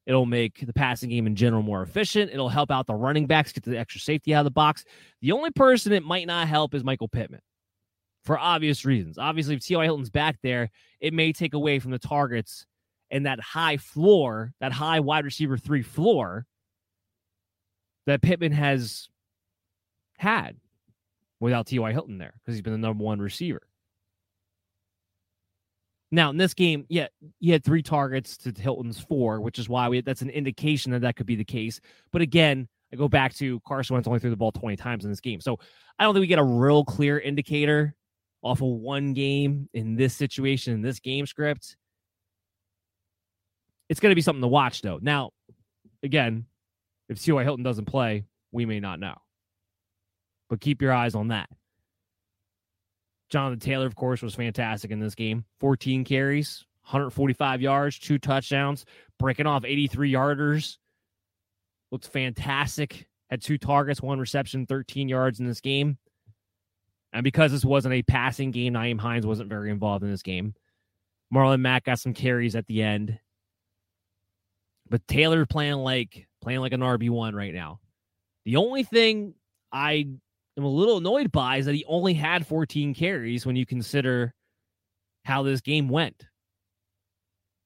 S1: It'll make the passing game in general more efficient. It'll help out the running backs get the extra safety out of the box. The only person it might not help is Michael Pittman for obvious reasons. Obviously, if T.Y. Hilton's back there, it may take away from the targets and that high floor, that high wide receiver three floor that Pittman has had without T.Y. Hilton there because he's been the number one receiver. Now in this game, yeah, he had three targets to Hilton's four, which is why we that's an indication that that could be the case. But again, I go back to Carson Wentz only threw the ball 20 times in this game, so I don't think we get a real clear indicator off of one game in this situation in this game script. It's going to be something to watch, though. Now, again, if T.Y. Hilton doesn't play, we may not know, but keep your eyes on that. Jonathan Taylor, of course, was fantastic in this game. 14 carries, 145 yards, two touchdowns, breaking off 83 yarders. Looked fantastic. Had two targets, one reception, 13 yards in this game. And because this wasn't a passing game, Nyheim Hines wasn't very involved in this game. Marlon Mack got some carries at the end. But Taylor playing like playing like an RB1 right now. The only thing I am a little annoyed by is that he only had 14 carries when you consider how this game went.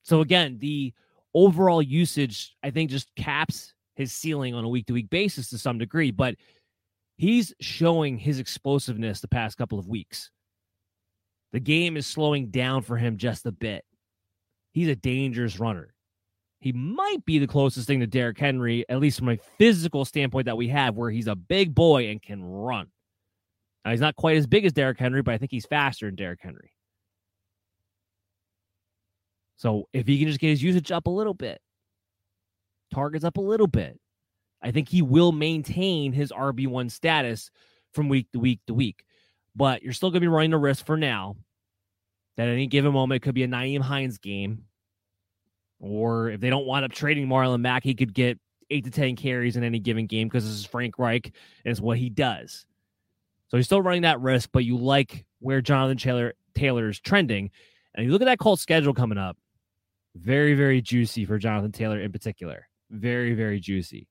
S1: So again, the overall usage, I think, just caps his ceiling on a week to week basis to some degree, but he's showing his explosiveness the past couple of weeks. The game is slowing down for him just a bit. He's a dangerous runner. He might be the closest thing to Derrick Henry, at least from a physical standpoint that we have, where he's a big boy and can run. Now, he's not quite as big as Derrick Henry, but I think he's faster than Derrick Henry. So if he can just get his usage up a little bit, targets up a little bit, I think he will maintain his RB1 status from week to week to week. But you're still going to be running the risk for now that any given moment it could be a Nyheim Hines game. Or if they don't wind up trading Marlon Mack, he could get eight to 10 carries in any given game because this is Frank Reich and it's what he does. So he's still running that risk, but you like where Jonathan Taylor Taylor is trending. And you look at that Colts schedule coming up, very, very juicy for Jonathan Taylor in particular. Very, very juicy.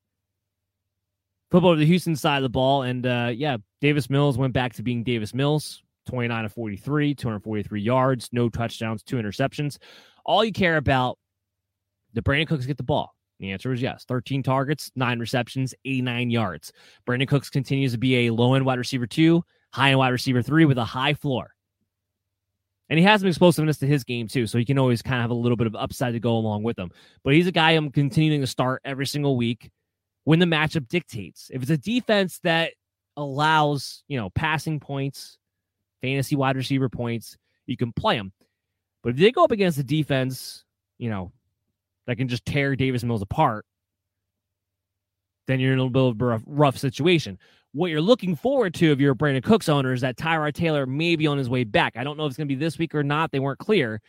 S1: Football to the Houston side of the ball. And uh, yeah, Davis Mills went back to being Davis Mills 29 of 43, 243 yards, no touchdowns, two interceptions. All you care about, the Brandin Cooks get the ball. The answer is yes. 13 targets, nine receptions, 89 yards. Brandin Cooks continues to be a low end wide receiver two, high end wide receiver three with a high floor. And he has some explosiveness to his game too, so he can always kind of have a little bit of upside to go along with him. But he's a guy I'm continuing to start every single week when the matchup dictates. If it's a defense that allows, you know, passing points, fantasy wide receiver points, you can play them. But if they go up against a defense, you know, that can just tear Davis Mills apart, then you're in a little bit of a rough, rough situation. What you're looking forward to if you're a Brandin Cooks owner is that Tyrod Taylor may be on his way back. I don't know if it's going to be this week or not. They weren't clear,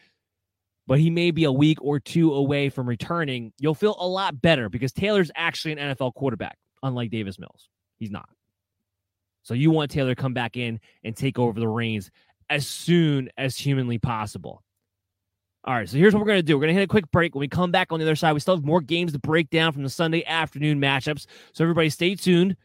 S1: but he may be a week or two away from returning. You'll feel a lot better because Taylor's actually an NFL quarterback, unlike Davis Mills. He's not. So you want Taylor to come back in and take over the reins as soon as humanly possible. All right, so here's what we're going to do. We're going to hit a quick break. When we come back on the other side, we still have more games to break down from the Sunday afternoon matchups. So everybody stay tuned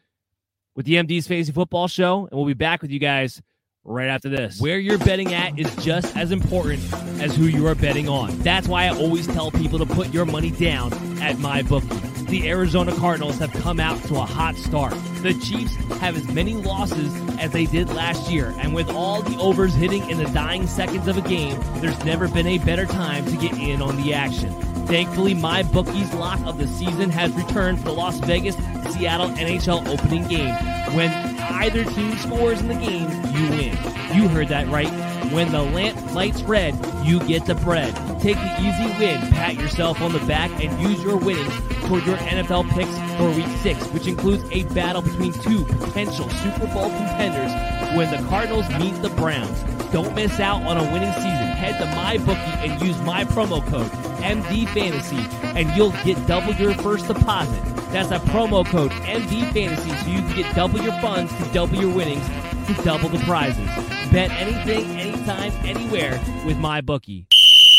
S1: with the MD's Fantasy Football Show, and we'll be back with you guys right after this. Where you're betting at is just as important as who you are betting on. That's why I always tell people to put your money down at my bookie. The Arizona Cardinals have come out to a hot start. The Chiefs have as many losses as they did last year, and with all the overs hitting in the dying seconds of a game, there's never been a better time to get in on the action. Thankfully, my bookie's lock of the season has returned for the Las Vegas Seattle NHL opening game. When either team scores in the game, you win. You heard that right. When the lamp lights red, you get the bread. Take the easy win, pat yourself on the back, and use your winnings toward your NFL picks for week six, which includes a battle between two potential Super Bowl contenders when the Cardinals meet the Browns. Don't miss out on a winning season. Head to MyBookie and use my promo code MDFantasy, and you'll get double your first deposit. That's a promo code MDFantasy so you can get double your funds to double your winnings to double the prizes. Bet anything, anytime, anywhere with my bookie.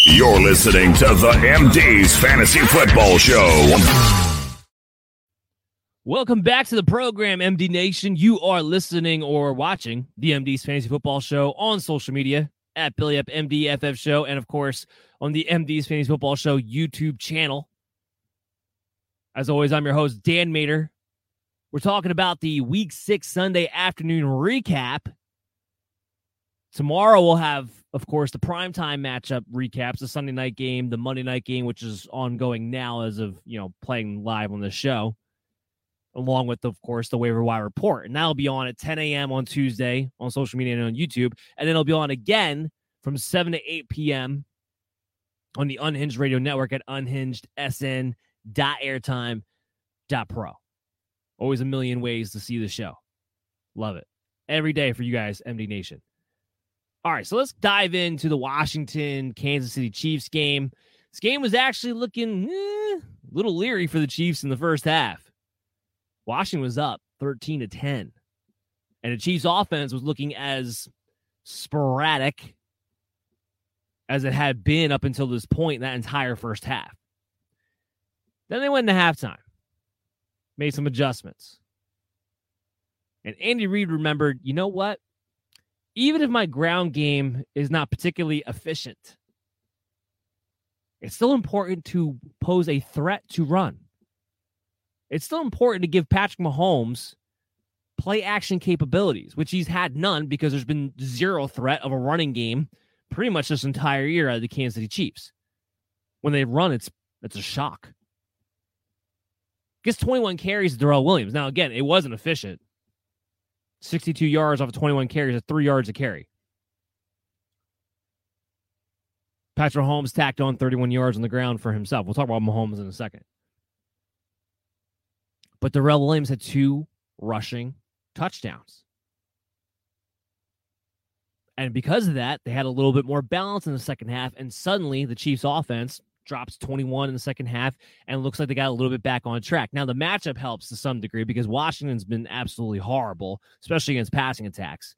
S3: You're listening to the MD's Fantasy Football Show.
S1: Welcome back to the program, MD Nation. You are listening or watching the MD's Fantasy Football Show on social media at Billy Up MDFF Show, and of course on the MD's Fantasy Football Show YouTube channel. As always, I'm your host, Dan Mater. We're talking about the Week Six Sunday afternoon recap. Tomorrow we'll have, of course, the primetime matchup recaps, the Sunday night game, the Monday night game, which is ongoing now as of you know playing live on the show along with, of course, the waiver wire report. And that'll be on at 10 a.m. on Tuesday on social media and on YouTube. And then it'll be on again from 7 to 8 p.m. on the Unhinged Radio Network at unhingedsn.airtime.pro. Always a million ways to see the show. Love it. Every day for you guys, MD Nation. All right, so let's dive into the Washington Kansas City Chiefs game. This game was actually looking eh, a little leery for the Chiefs in the first half. Washington was up 13 to 10. And the Chiefs offense was looking as sporadic as it had been up until this point in that entire first half. Then they went into halftime, made some adjustments. And Andy Reid remembered, you know what? Even if my ground game is not particularly efficient, it's still important to pose a threat to run it's still important to give Patrick Mahomes play action capabilities, which he's had none because there's been zero threat of a running game pretty much this entire year out of the Kansas City Chiefs. When they run, it's it's a shock. Gets 21 carries Darrel Williams. Now, again, it wasn't efficient. 62 yards off of 21 carries at three yards a carry. Patrick Mahomes tacked on 31 yards on the ground for himself. We'll talk about Mahomes in a second. But Darrel Williams had two rushing touchdowns. And because of that, they had a little bit more balance in the second half. And suddenly the Chiefs offense drops 21 in the second half and looks like they got a little bit back on track. Now, the matchup helps to some degree because Washington's been absolutely horrible, especially against passing attacks.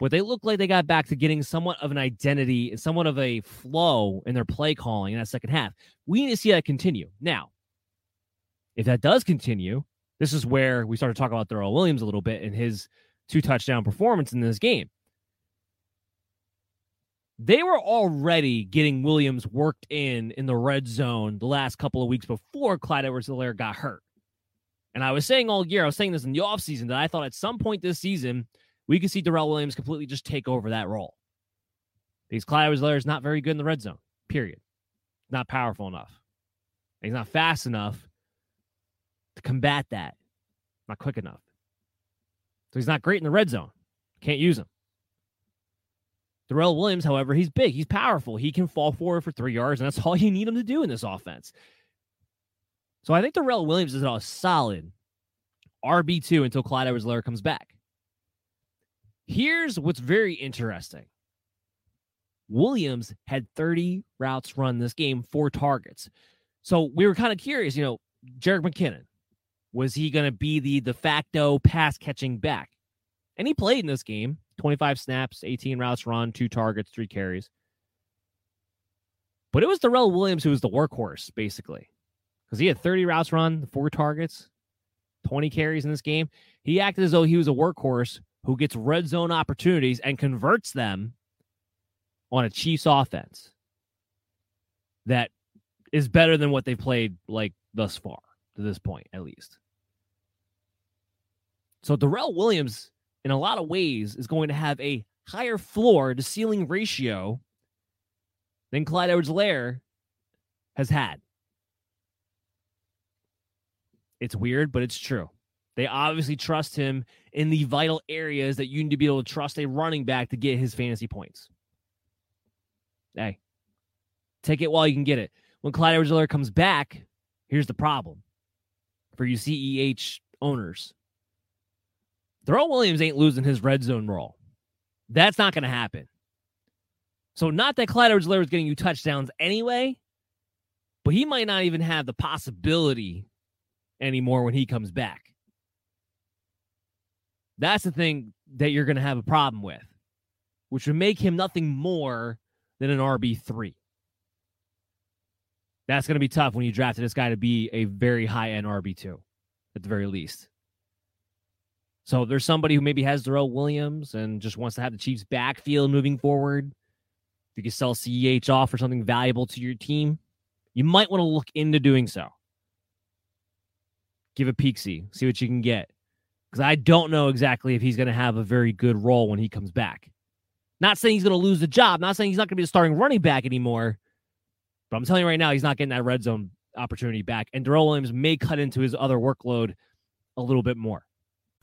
S1: But they look like they got back to getting somewhat of an identity and somewhat of a flow in their play calling in that second half. We need to see that continue. Now, if that does continue, this is where we start to talk about Darrel Williams a little bit and his two touchdown performance in this game. They were already getting Williams worked in in the red zone the last couple of weeks before Clyde Edwards Helaire got hurt. And I was saying all year, I was saying this in the offseason, that I thought at some point this season, we could see Darrel Williams completely just take over that role. Because Clyde Edwards Helaire is not very good in the red zone, period. Not powerful enough. He's not fast enough to combat that. Not quick enough. So he's not great in the red zone. Can't use him. Darrel Williams, however, he's big. He's powerful. He can fall forward for three yards, and that's all you need him to do in this offense. So I think Darrel Williams is a solid RB2 until Clyde Edwards Helaire comes back. Here's what's very interesting Williams had 30 routes run this game, four targets. So we were kind of curious, you know, Jerick McKinnon, Was he going to be the de facto pass catching back? And he played in this game 25 snaps, 18 routes run, two targets, three carries. But it was Darrel Williams who was the workhorse, basically, because he had 30 routes run, four targets, 20 carries in this game. He acted as though he was a workhorse who gets red zone opportunities and converts them on a Chiefs offense that is better than what they've played like thus far to this point, at least. So Darrel Williams, in a lot of ways, is going to have a higher floor to ceiling ratio than Clyde Edwards Helaire has had. It's weird, but it's true. They obviously trust him in the vital areas that you need to be able to trust a running back to get his fantasy points. Hey, take it while you can get it. When Clyde Edwards comes back, here's the problem for you CEH owners. Darrel Williams ain't losing his red zone role. That's not going to happen. So, not that Clyde Edwards is getting you touchdowns anyway, but he might not even have the possibility anymore when he comes back. That's the thing that you're going to have a problem with, which would make him nothing more than an RB3. That's going to be tough when you drafted this guy to be a very high end RB2 at the very least. So there's somebody who maybe has Darrel Williams and just wants to have the Chiefs backfield moving forward. If you can sell CEH off for something valuable to your team, you might want to look into doing so. Give a peek see, what you can get. Because I don't know exactly if he's going to have a very good role when he comes back. Not saying he's going to lose the job, not saying he's not going to be the starting running back anymore, but I'm telling you right now, he's not getting that red zone opportunity back. And Darrel Williams may cut into his other workload a little bit more.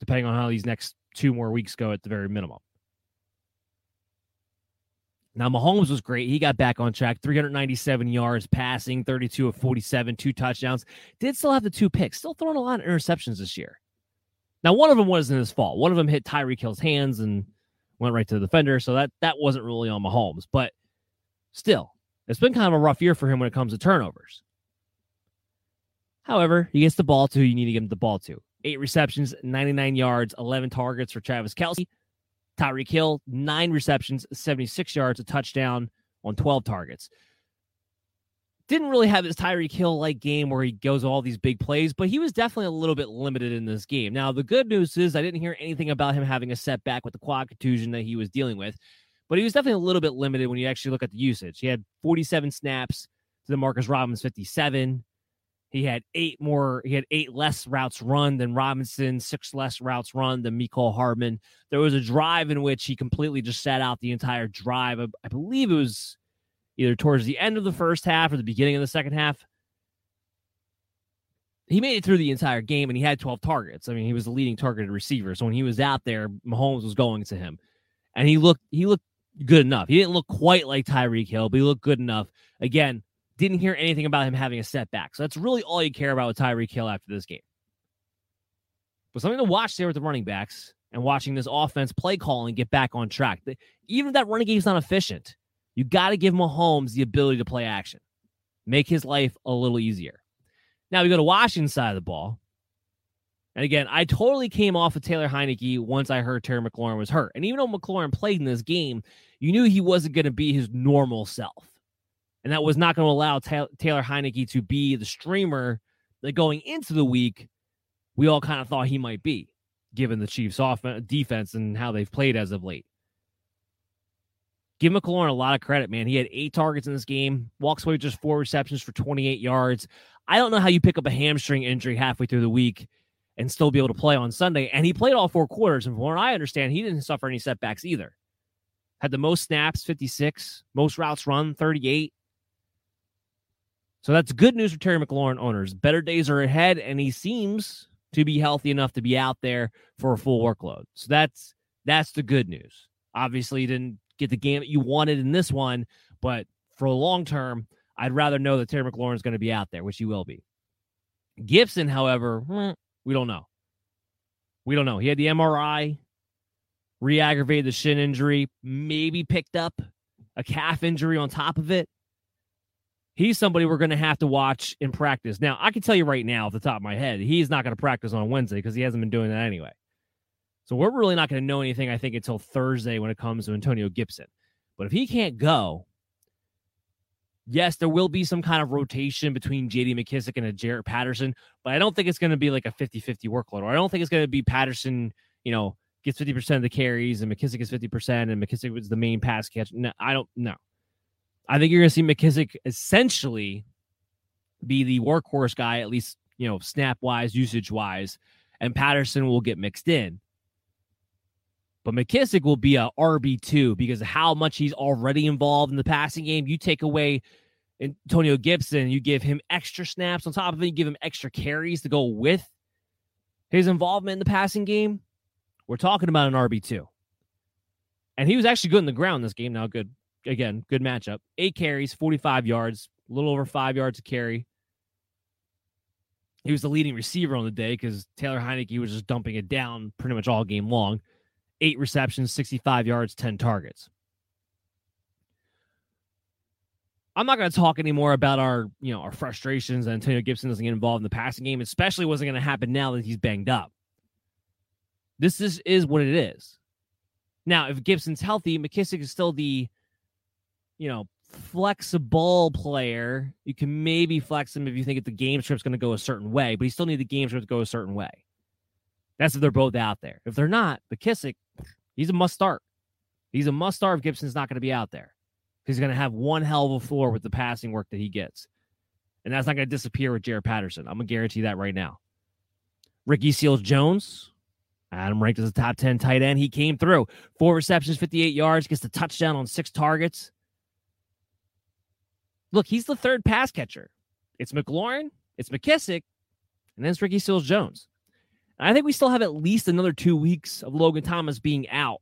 S1: depending on how these next two more weeks go at the very minimum. Now, Mahomes was great. He got back on track 397 yards passing, 32 of 47, two touchdowns. Did still have the two picks, still throwing a lot of interceptions this year. Now, one of them wasn't his fault. One of them hit Tyreek Hill's hands and went right to the defender. So that, that wasn't really on Mahomes. But still, it's been kind of a rough year for him when it comes to turnovers. However, he gets the ball to who you need to get him the ball to eight receptions, 99 yards, 11 targets for Travis Kelce. Tyreek Hill, nine receptions, 76 yards, a touchdown on 12 targets. Didn't really have his Tyreek Hill like game where he goes all these big plays, but he was definitely a little bit limited in this game. Now, the good news is I didn't hear anything about him having a setback with the quad contusion that he was dealing with, but he was definitely a little bit limited when you actually look at the usage. He had 47 snaps to Demarcus Robinson's 57. He had eight more, he had eight less routes run than Robinson, six less routes run than Mecole Hardman. There was a drive in which he completely just sat out the entire drive. I, I believe it was either towards the end of the first half or the beginning of the second half. He made it through the entire game and he had 12 targets. I mean, he was the leading targeted receiver. So when he was out there, Mahomes was going to him. And he looked he looked good enough. He didn't look quite like Tyreek Hill, but he looked good enough. Again, didn't hear anything about him having a setback. So that's really all you care about with Tyreek Hill after this game. But something to watch there with the running backs and watching this offense play calling get back on track. Even if that running game is not efficient, you got to give Mahomes the ability to play action, make his life a little easier. Now we go to Washington side of the ball. And again, I totally came off of Taylor Heinicke once I heard Terry McLaurin was hurt. And even though McLaurin played in this game, you knew he wasn't going to be his normal self and that was not going to allow Taylor Heinicke to be the streamer that going into the week, we all kind of thought he might be, given the Chiefs' offense, uh, defense and how they've played as of late. Give McLaurin a lot of credit, man. He had eight targets in this game, walks away with just four receptions for 28 yards. I don't know how you pick up a hamstring injury halfway through the week and still be able to play on Sunday. And he played all four quarters. And from what I understand, he didn't suffer any setbacks either. Had the most snaps, 56, most routes run, 38. So that's good news for Terry McLaurin owners. Better days are ahead, and he seems to be healthy enough to be out there for a full workload. So that's that's the good news. Obviously, you didn't get the game that you wanted in this one, but for a long term, I'd rather know that Terry McLaurin is going to be out there, which he will be. Gibson, however, hmm, we don't know. We don't know. He had the MRI, re-aggravated the shin injury, maybe picked up a calf injury on top of it. He's somebody we're going to have to watch in practice. Now, I can tell you right now, off the top of my head, he's not going to practice on Wednesday because he hasn't been doing that anyway. So we're really not going to know anything, I think, until Thursday when it comes to Antonio Gibson. But if he can't go, yes, there will be some kind of rotation between JD McKissic and a Jaret Patterson, but I don't think it's going to be like a 50 50 workload. Or I don't think it's going to be Patterson, you know, gets 50% of the carries and McKissic is 50% and McKissic was the main pass catch. No, I don't know. I think you're going to see McKissic essentially be the workhorse guy, at least, you know, snap wise, usage wise, and Patterson will get mixed in. But McKissic will be a RB2 because how much he's already involved in the passing game. You take away Antonio Gibson, you give him extra snaps on top of it, you give him extra carries to go with his involvement in the passing game. We're talking about an RB2. And he was actually good in the ground this game. Now, good, again, good matchup. Eight carries, 45 yards, a little over five yards to carry. He was the leading receiver on the day because Taylor Heinicke was just dumping it down pretty much all game long eight receptions, 65 yards, 10 targets. I'm not going to talk anymore about our, you know, our frustrations that Antonio Gibson doesn't get involved in the passing game, especially wasn't going to happen now that he's banged up. This is, is what it is. Now, if Gibson's healthy, McKissic is still the, you know, flexible player. You can maybe flex him if you think if the game script's going to go a certain way, but you still need the game script to go a certain way. That's if they're both out there. If they're not, McKissic He's a must start. He's a must start if Gibson's not going to be out there. He's going to have one hell of a floor with the passing work that he gets. And that's not going to disappear with Jaret Patterson. I'm going to guarantee that right now. Ricky Seals Jones, Adam ranked as a top 10 tight end. He came through. Four receptions, 58 yards, gets the touchdown on six targets. Look, he's the third pass catcher. It's McLaurin, it's McKissic, and then it's Ricky Seals Jones. I think we still have at least another two weeks of Logan Thomas being out.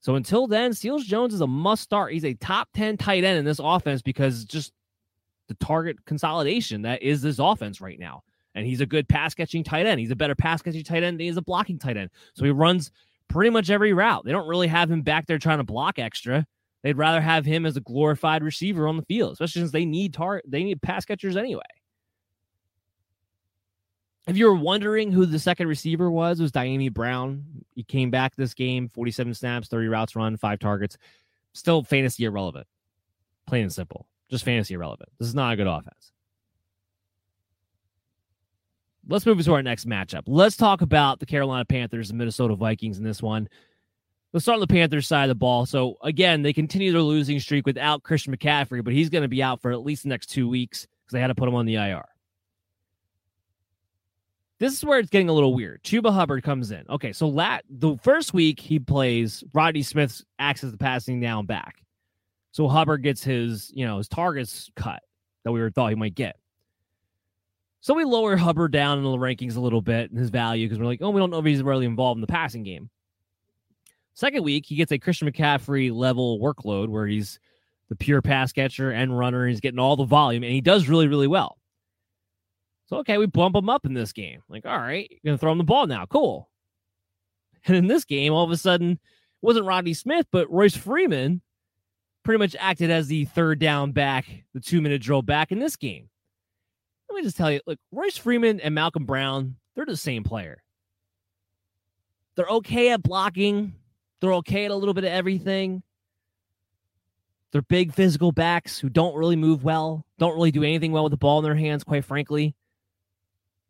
S1: So until then, Seals Jones is a must start. He's a top 10 tight end in this offense because just the target consolidation that is this offense right now. And he's a good pass catching tight end. He's a better pass catching tight end than he's a blocking tight end. So he runs pretty much every route. They don't really have him back there trying to block extra. They'd rather have him as a glorified receiver on the field, especially since they need tar- they need pass catchers anyway if you were wondering who the second receiver was, was Dyami Brown. He came back this game, 47 snaps, 30 routes run, five targets. Still fantasy irrelevant. Plain and simple. Just fantasy irrelevant. This is not a good offense. Let's move into our next matchup. Let's talk about the Carolina Panthers and Minnesota Vikings in this one. Let's start on the Panthers side of the ball. So, again, they continue their losing streak without Christian McCaffrey, but he's going to be out for at least the next two weeks because they had to put him on the IR. This is where it's getting a little weird. Chuba Hubbard comes in. Okay, so lat the first week he plays, Rodney Smith acts as the passing down back. So Hubbard gets his, you know, his targets cut that we were thought he might get. So we lower Hubbard down in the rankings a little bit in his value because we're like, oh, we don't know if he's really involved in the passing game. Second week, he gets a Christian McCaffrey level workload where he's the pure pass catcher and runner. He's getting all the volume, and he does really, really well. So okay, we bump him up in this game. Like, all right, you're gonna throw him the ball now. Cool. And in this game, all of a sudden, it wasn't Rodney Smith, but Royce Freeman pretty much acted as the third down back, the two minute drill back in this game. Let me just tell you, look, Royce Freeman and Malcolm Brown, they're the same player. They're okay at blocking. They're okay at a little bit of everything. They're big physical backs who don't really move well, don't really do anything well with the ball in their hands, quite frankly.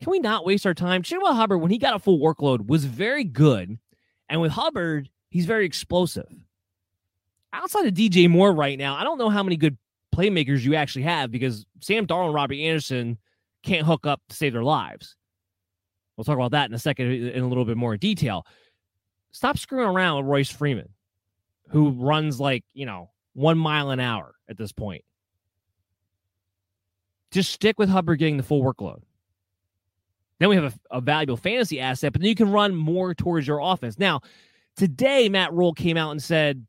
S1: can we not waste our time? Chuba Hubbard, when he got a full workload, was very good. And with Hubbard, he's very explosive. Outside of DJ Moore right now, I don't know how many good playmakers you actually have because Sam Darnold and Robbie Anderson can't hook up to save their lives. We'll talk about that in a second in a little bit more detail. Stop screwing around with Royce Freeman, who runs like, you know, one mile an hour at this point. Just stick with Hubbard getting the full workload. Then we have a, a valuable fantasy asset, but then you can run more towards your offense. Now, today, Matt Rhule came out and said,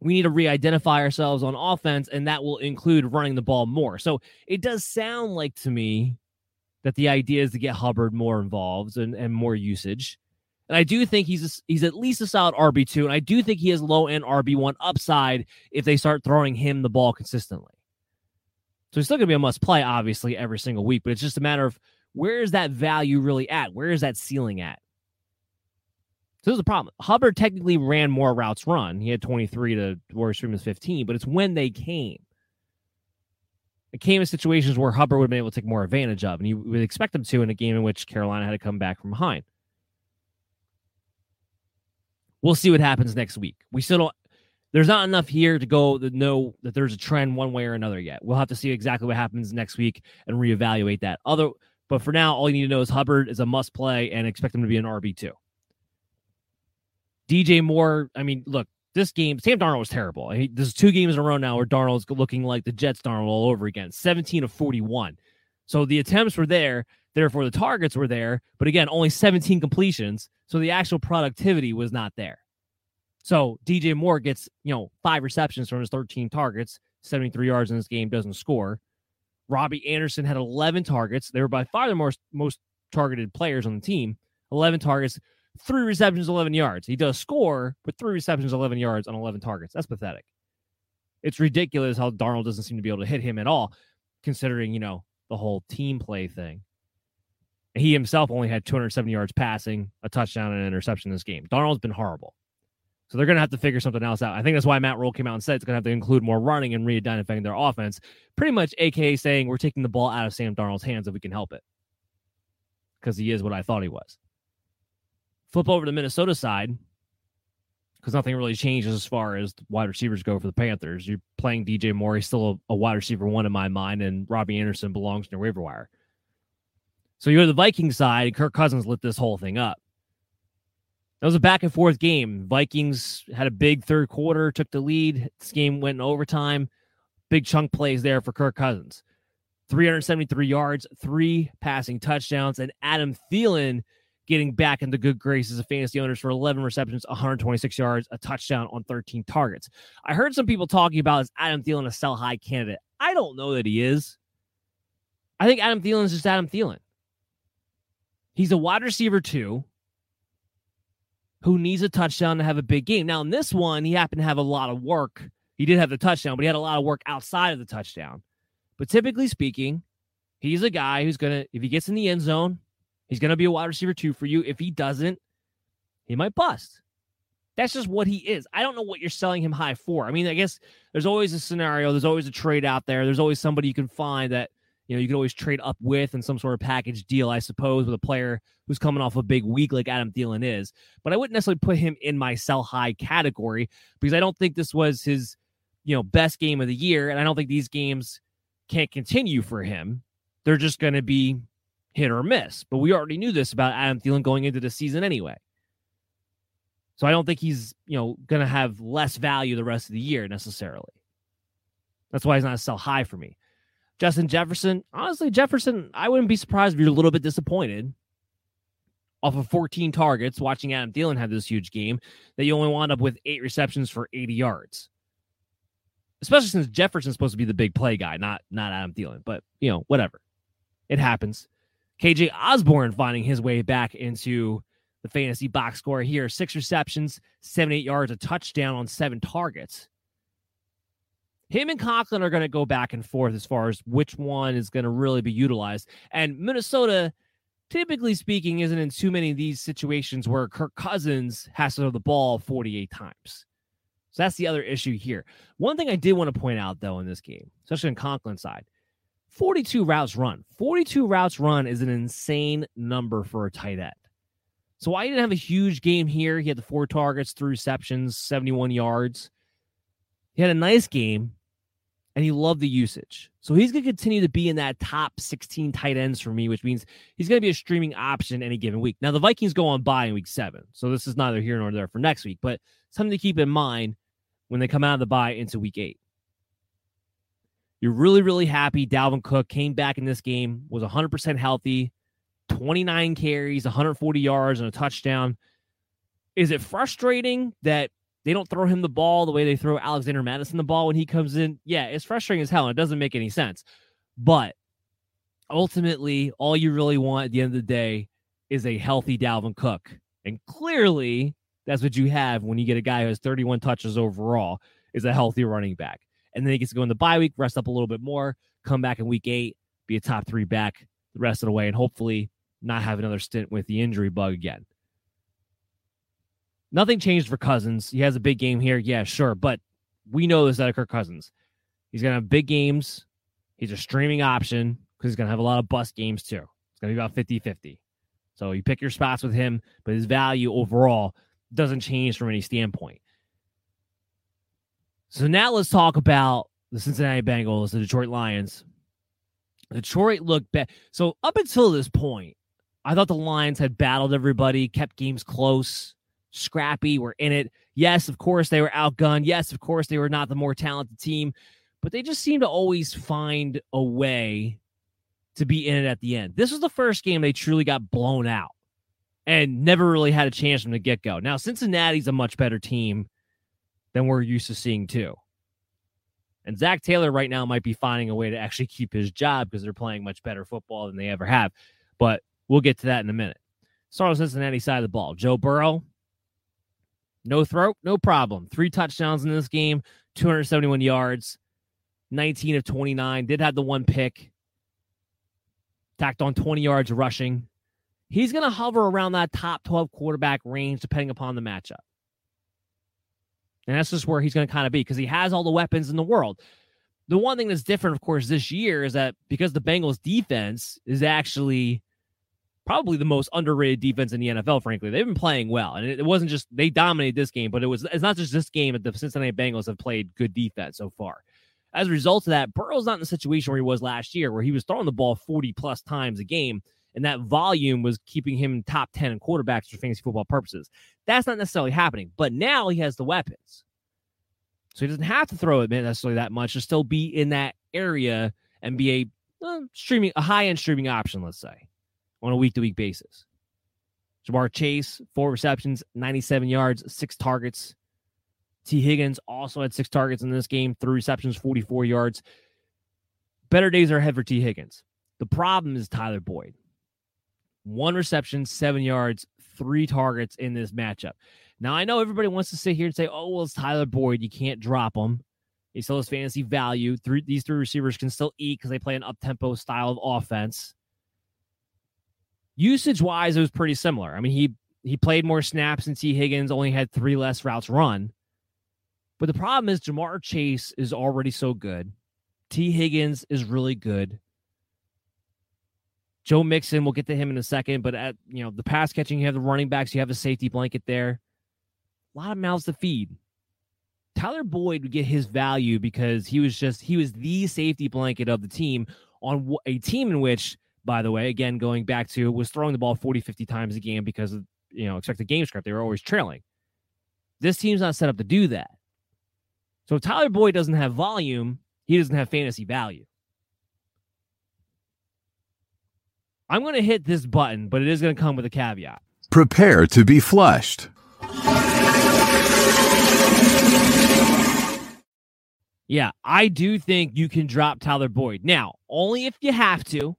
S1: we need to re-identify ourselves on offense, and that will include running the ball more. So it does sound like to me that the idea is to get Hubbard more involved and, and more usage. And I do think he's a, he's at least a solid RB two, and I do think he has low end RB one upside if they start throwing him the ball consistently. So he's still going to be a must play, obviously, every single week. But it's just a matter of where is that value really at? Where is that ceiling at? So this is the problem. Hubbard technically ran more routes run. He had 23 to Royce Freeman's 15, but it's when they came. It came in situations where Hubbard would have been able to take more advantage of, and you would expect him to in a game in which Carolina had to come back from behind. We'll see what happens next week. We still don't. There's not enough here to go to know that there's a trend one way or another yet. We'll have to see exactly what happens next week and reevaluate that. Other, but for now, all you need to know is Hubbard is a must play and expect him to be an RB two. DJ Moore, I mean, look, this game, Sam Darnold was terrible. He, there's two games in a row now where Darnold's looking like the Jets Darnold all over again, 17 of 41. So the attempts were there, therefore the targets were there, but again, only 17 completions. So the actual productivity was not there. So DJ Moore gets, you know, five receptions from his 13 targets, 73 yards in this game, doesn't score. Robbie Anderson had 11 targets. They were by far the most, most targeted players on the team. 11 targets, three receptions, 11 yards. He does score, but three receptions, 11 yards on 11 targets. That's pathetic. It's ridiculous how Darnold doesn't seem to be able to hit him at all, considering, you know, the whole team play thing. He himself only had 270 yards passing, a touchdown, and an interception in this game. Darnold's been horrible. So they're going to have to figure something else out. I think that's why Matt Rhule came out and said it's going to have to include more running and re-identifying their offense. Pretty much, aka saying we're taking the ball out of Sam Darnold's hands if we can help it, because he is what I thought he was. Flip over to the Minnesota side because nothing really changes as far as wide receivers go for the Panthers. You're playing DJ Moore. He's still a, a wide receiver one in my mind, and Robbie Anderson belongs in your waiver wire. So you go to the Vikings side, and Kirk Cousins lit this whole thing up. That was a back and forth game. Vikings had a big third quarter, took the lead. This game went in overtime. Big chunk plays there for Kirk Cousins. 373 yards, three passing touchdowns, and Adam Thielen – getting back into good graces of fantasy owners for 11 receptions, 126 yards, a touchdown on 13 targets. I heard some people talking about is Adam Thielen a sell high candidate. I don't know that he is. I think Adam Thielen is just Adam Thielen. He's a wide receiver too, who needs a touchdown to have a big game. Now in this one, he happened to have a lot of work. He did have the touchdown, but he had a lot of work outside of the touchdown. But typically speaking, he's a guy who's gonna, if he gets in the end zone, He's to be a wide receiver two for you. If he doesn't, he might bust. That's just what he is. I don't know what you're selling him high for. I mean, I guess there's always a scenario, there's always a trade out there. There's always somebody you can find that, you know, you can always trade up with in some sort of package deal, I suppose, with a player who's coming off a big week like Adam Thielen is. But I wouldn't necessarily put him in my sell high category because I don't think this was his, you know, best game of the year. And I don't think these games can't continue for him. They're just going to be hit or miss. But we already knew this about Adam Thielen going into the season anyway. So I don't think he's, you know, going to have less value the rest of the year necessarily. That's why he's not so high for me. Justin Jefferson, honestly, Jefferson, I wouldn't be surprised if you're a little bit disappointed off of 14 targets watching Adam Thielen have this huge game that you only wound up with eight receptions for 80 yards. Especially since Jefferson's supposed to be the big play guy, not not Adam Thielen. But you know, whatever. It happens. KJ Osborn finding his way back into the fantasy box score here. Six receptions, 78 yards, a touchdown on seven targets. Him and Conklin are going to go back and forth as far as which one is going to really be utilized. And Minnesota, typically speaking, isn't in too many of these situations where Kirk Cousins has to throw the ball 48 times. So that's the other issue here. One thing I did want to point out, though, in this game, especially on Conklin's side, 42 routes run. 42 routes run is an insane number for a tight end. So I didn't have a huge game here. He had the four targets, three receptions, 71 yards. He had a nice game, and he loved the usage. So he's going to continue to be in that top 16 tight ends for me, which means he's going to be a streaming option any given week. Now, the Vikings go on bye in week seven. So this is neither here nor there for next week, but something to keep in mind when they come out of the bye into week eight. You're really, really happy. Dalvin Cook came back in this game, was 100% healthy, 29 carries, 140 yards, and a touchdown. Is it frustrating that they don't throw him the ball the way they throw Alexander Mattison the ball when he comes in? Yeah, it's frustrating as hell. And it doesn't make any sense. But ultimately, all you really want at the end of the day is a healthy Dalvin Cook. And clearly, that's what you have when you get a guy who has 31 touches overall, is a healthy running back and then he gets to go in the bye week, rest up a little bit more, come back in week eight, be a top three back the rest of the way, and hopefully not have another stint with the injury bug again. Nothing changed for Cousins. He has a big game here, yeah, sure, but we know this out of Kirk Cousins. He's gonna have big games. He's a streaming option because he's gonna have a lot of bust games too. It's gonna be about 50-50. So you pick your spots with him, but his value overall doesn't change from any standpoint. So now let's talk about the Cincinnati Bengals, the Detroit Lions. Detroit looked bad. So up until this point, I thought the Lions had battled everybody, kept games close, scrappy, were in it. Yes, of course they were outgunned. Yes, of course they were not the more talented team, but they just seemed to always find a way to be in it at the end. This was the first game they truly got blown out and never really had a chance from the get go. Now, Cincinnati's a much better team than we're used to seeing too. And Zac Taylor right now might be finding a way to actually keep his job because they're playing much better football than they ever have. But we'll get to that in a minute. Start with Cincinnati side of the ball. Joe Burrow, no throat, no problem. Three touchdowns in this game, 271 yards, 19 of 29. Did have the one pick, tacked on 20 yards rushing. He's going to hover around that top 12 quarterback range depending upon the matchup. And that's just where he's going to kind of be because he has all the weapons in the world. The one thing that's different, of course, this year is that because the Bengals defense is actually probably the most underrated defense in the NFL, frankly. They've been playing well. And it, wasn't just they dominated this game, but it was it's not just this game that the Cincinnati Bengals have played good defense so far. As a result of that, Burrow's not in the situation where he was last year, where he was throwing the ball 40 plus times a game, and that volume was keeping him top 10 in quarterbacks for fantasy football purposes. That's not necessarily happening, but now he has the weapons. So he doesn't have to throw it necessarily that much to still be in that area and be a uh, streaming, a high end streaming option, let's say, on a week to week basis. Ja'Marr Chase, four receptions, 97 yards, six targets. Tee Higgins also had six targets in this game, three receptions, 44 yards. Better days are ahead for Tee Higgins. The problem is Tyler Boyd. One reception, seven yards, three targets in this matchup. Now, I know everybody wants to sit here and say, oh, well, it's Tyler Boyd. You can't drop him. He still has fantasy value. Three, these three receivers can still eat because they play an up tempo style of offense. Usage wise, it was pretty similar. I mean, he he played more snaps than Tee Higgins, only had three less routes run. But the problem is Ja'Marr Chase is already so good. Tee Higgins is really good. Joe Mixon, we'll get to him in a second, but at you know the pass catching, you have the running backs, you have a safety blanket there. A lot of mouths to feed. Tyler Boyd would get his value because he was just he was the safety blanket of the team on a team in which, by the way, again going back to was throwing the ball 40, 50 times a game because of you know expected game script. They were always trailing. This team's not set up to do that. So if Tyler Boyd doesn't have volume, he doesn't have fantasy value. I'm going to hit this button, but it is going to come with a caveat.
S4: Prepare to be flushed.
S1: Yeah, I do think you can drop Tyler Boyd. Now, only if you have to,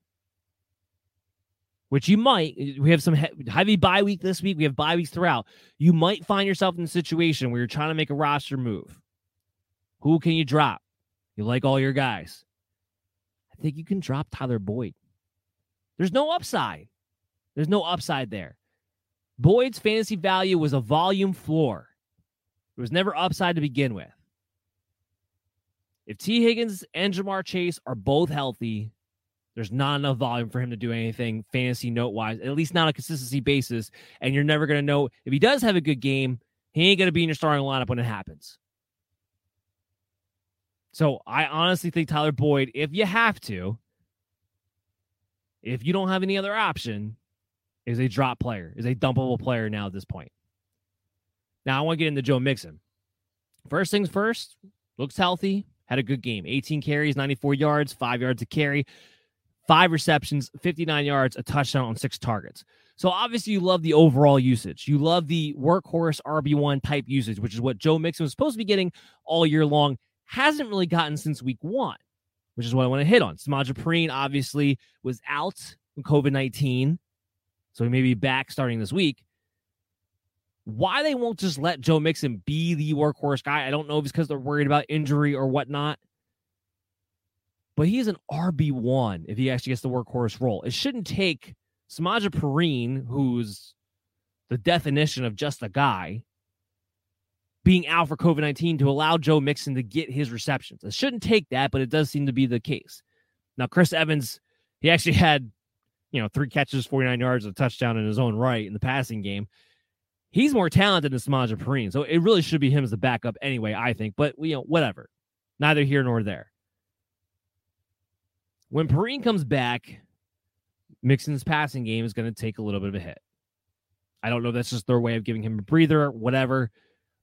S1: which you might. We have some heavy bye week this week. We have bye weeks throughout. You might find yourself in a situation where you're trying to make a roster move. Who can you drop? You like all your guys. I think you can drop Tyler Boyd. There's no upside. There's no upside there. Boyd's fantasy value was a volume floor. It was never upside to begin with. If Tee Higgins and Ja'Marr Chase are both healthy, There's not enough volume for him to do anything fantasy note wise, at least not on a consistency basis. And you're never going to know if he does have a good game, he ain't going to be in your starting lineup when it happens. So I honestly think Tyler Boyd, if you have to, if you don't have any other option, is a drop player, is a dumpable player now at this point. Now I want to get into Joe Mixon. First things first, looks healthy, had a good game. 18 carries, 94 yards, five yards to carry, five receptions, 59 yards, a touchdown on six targets. So obviously you love the overall usage. You love the workhorse RB1 type usage, which is what Joe Mixon was supposed to be getting all year long. Hasn't really gotten since week one, which is what I want to hit on. Perine obviously was out from COVID 19. So he may be back starting this week. Why they won't just let Joe Mixon be the workhorse guy, I don't know if it's because they're worried about injury or whatnot. But he is an RB1 if he actually gets the workhorse role. It shouldn't take Samaje Perine, who's the definition of just a guy, being out for COVID 19 to allow Joe Mixon to get his receptions. It shouldn't take that, but it does seem to be the case. Now, Chris Evans, he actually had, you know, three catches, 49 yards, a touchdown in his own right in the passing game. He's more talented than Samaje Perine, so it really should be him as the backup anyway, I think. But, you know, whatever. Neither here nor there. When Perine comes back, Mixon's passing game is going to take a little bit of a hit. I don't know if that's just their way of giving him a breather, whatever.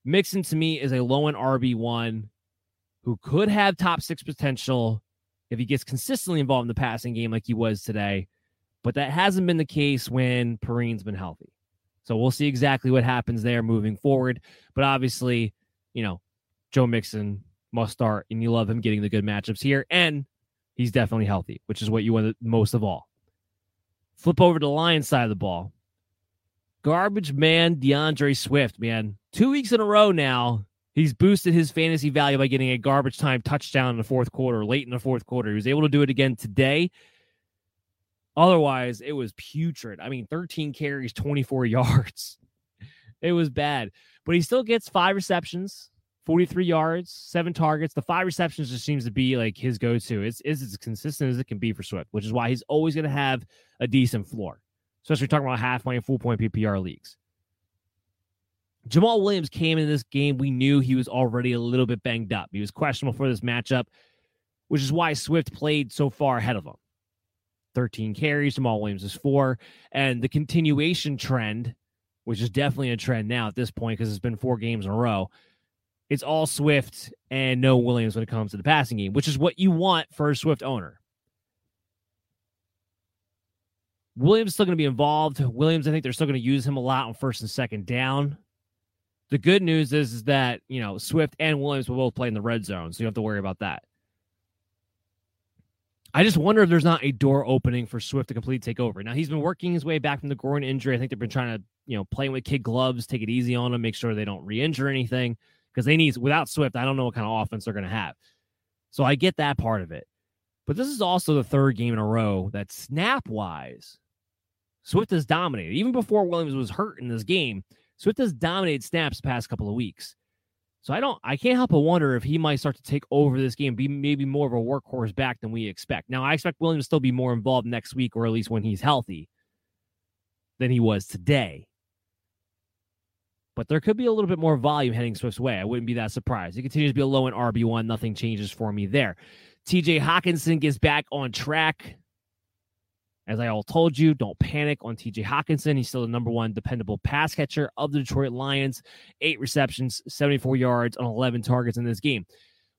S1: Mixon to me is a low end RB1 who could have top six potential if he gets consistently involved in the passing game like he was today. But that hasn't been the case when Perine's been healthy. So we'll see exactly what happens there moving forward. But obviously, you know, Joe Mixon must start, and you love him getting the good matchups here. And he's definitely healthy, which is what you want most of all. Flip over to the Lions side of the ball. Garbage man D'Andre Swift, man. Two weeks in a row now, he's boosted his fantasy value by getting a garbage time touchdown in the fourth quarter, late in the fourth quarter. He was able to do it again today. Otherwise, it was putrid. I mean, 13 carries, 24 yards. It was bad. But he still gets five receptions, 43 yards, seven targets. The five receptions just seems to be like his go to. It's, it's as consistent as it can be for Swift, which is why he's always going to have a decent floor, especially talking about half point, full point PPR leagues. Jamaal Williams came in this game. We knew he was already a little bit banged up. He was questionable for this matchup, which is why Swift played so far ahead of him. 13 carries, Jamaal Williams is four. And the continuation trend, which is definitely a trend now at this point because it's been four games in a row, it's all Swift and no Williams when it comes to the passing game, which is what you want for a Swift owner. Williams is still going to be involved. Williams, I think they're still going to use him a lot on first and second down. The good news is, is that, you know, Swift and Williams will both play in the red zone, so you don't have to worry about that. I just wonder if there's not a door opening for Swift to completely take over. Now he's been working his way back from the groin injury. I think they've been trying to, you know, playing with kid gloves, take it easy on him, make sure they don't re-injure anything. Because they need without Swift, I don't know what kind of offense they're gonna have. So I get that part of it. But this is also the third game in a row that snap wise, Swift has dominated. Even before Williams was hurt in this game, Swift has dominated snaps past couple of weeks. So I don't I can't help but wonder if he might start to take over this game, be maybe more of a workhorse back than we expect. Now I expect Williams to still be more involved next week, or at least when he's healthy, than he was today. But there could be a little bit more volume heading Swift's way. I wouldn't be that surprised. He continues to be a low in RB1. Nothing changes for me there. TJ Hockenson gets back on track. As I all told you, don't panic on TJ Hockenson. He's still the number one dependable pass catcher of the Detroit Lions. Eight receptions, 74 yards on 11 targets in this game.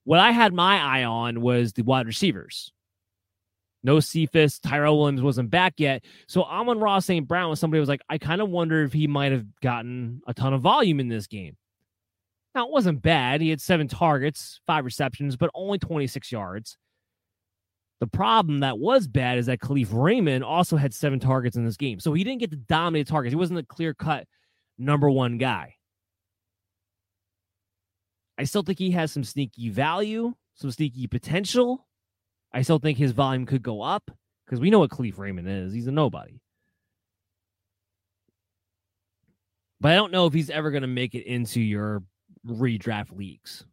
S1: What I had my eye on was the wide receivers. No Cephus. Tyrell Williams wasn't back yet. So Amon-Ra St. Brown was somebody was like, I kind of wonder if he might have gotten a ton of volume in this game. Now, it wasn't bad. He had seven targets, five receptions, but only 26 yards. The problem that was bad is that Kalif Raymond also had seven targets in this game. So he didn't get the dominant targets. He wasn't a clear cut number one guy. I still think he has some sneaky value, some sneaky potential. I still think his volume could go up because we know what Kalif Raymond is. He's a nobody. But I don't know if he's ever going to make it into your redraft leagues.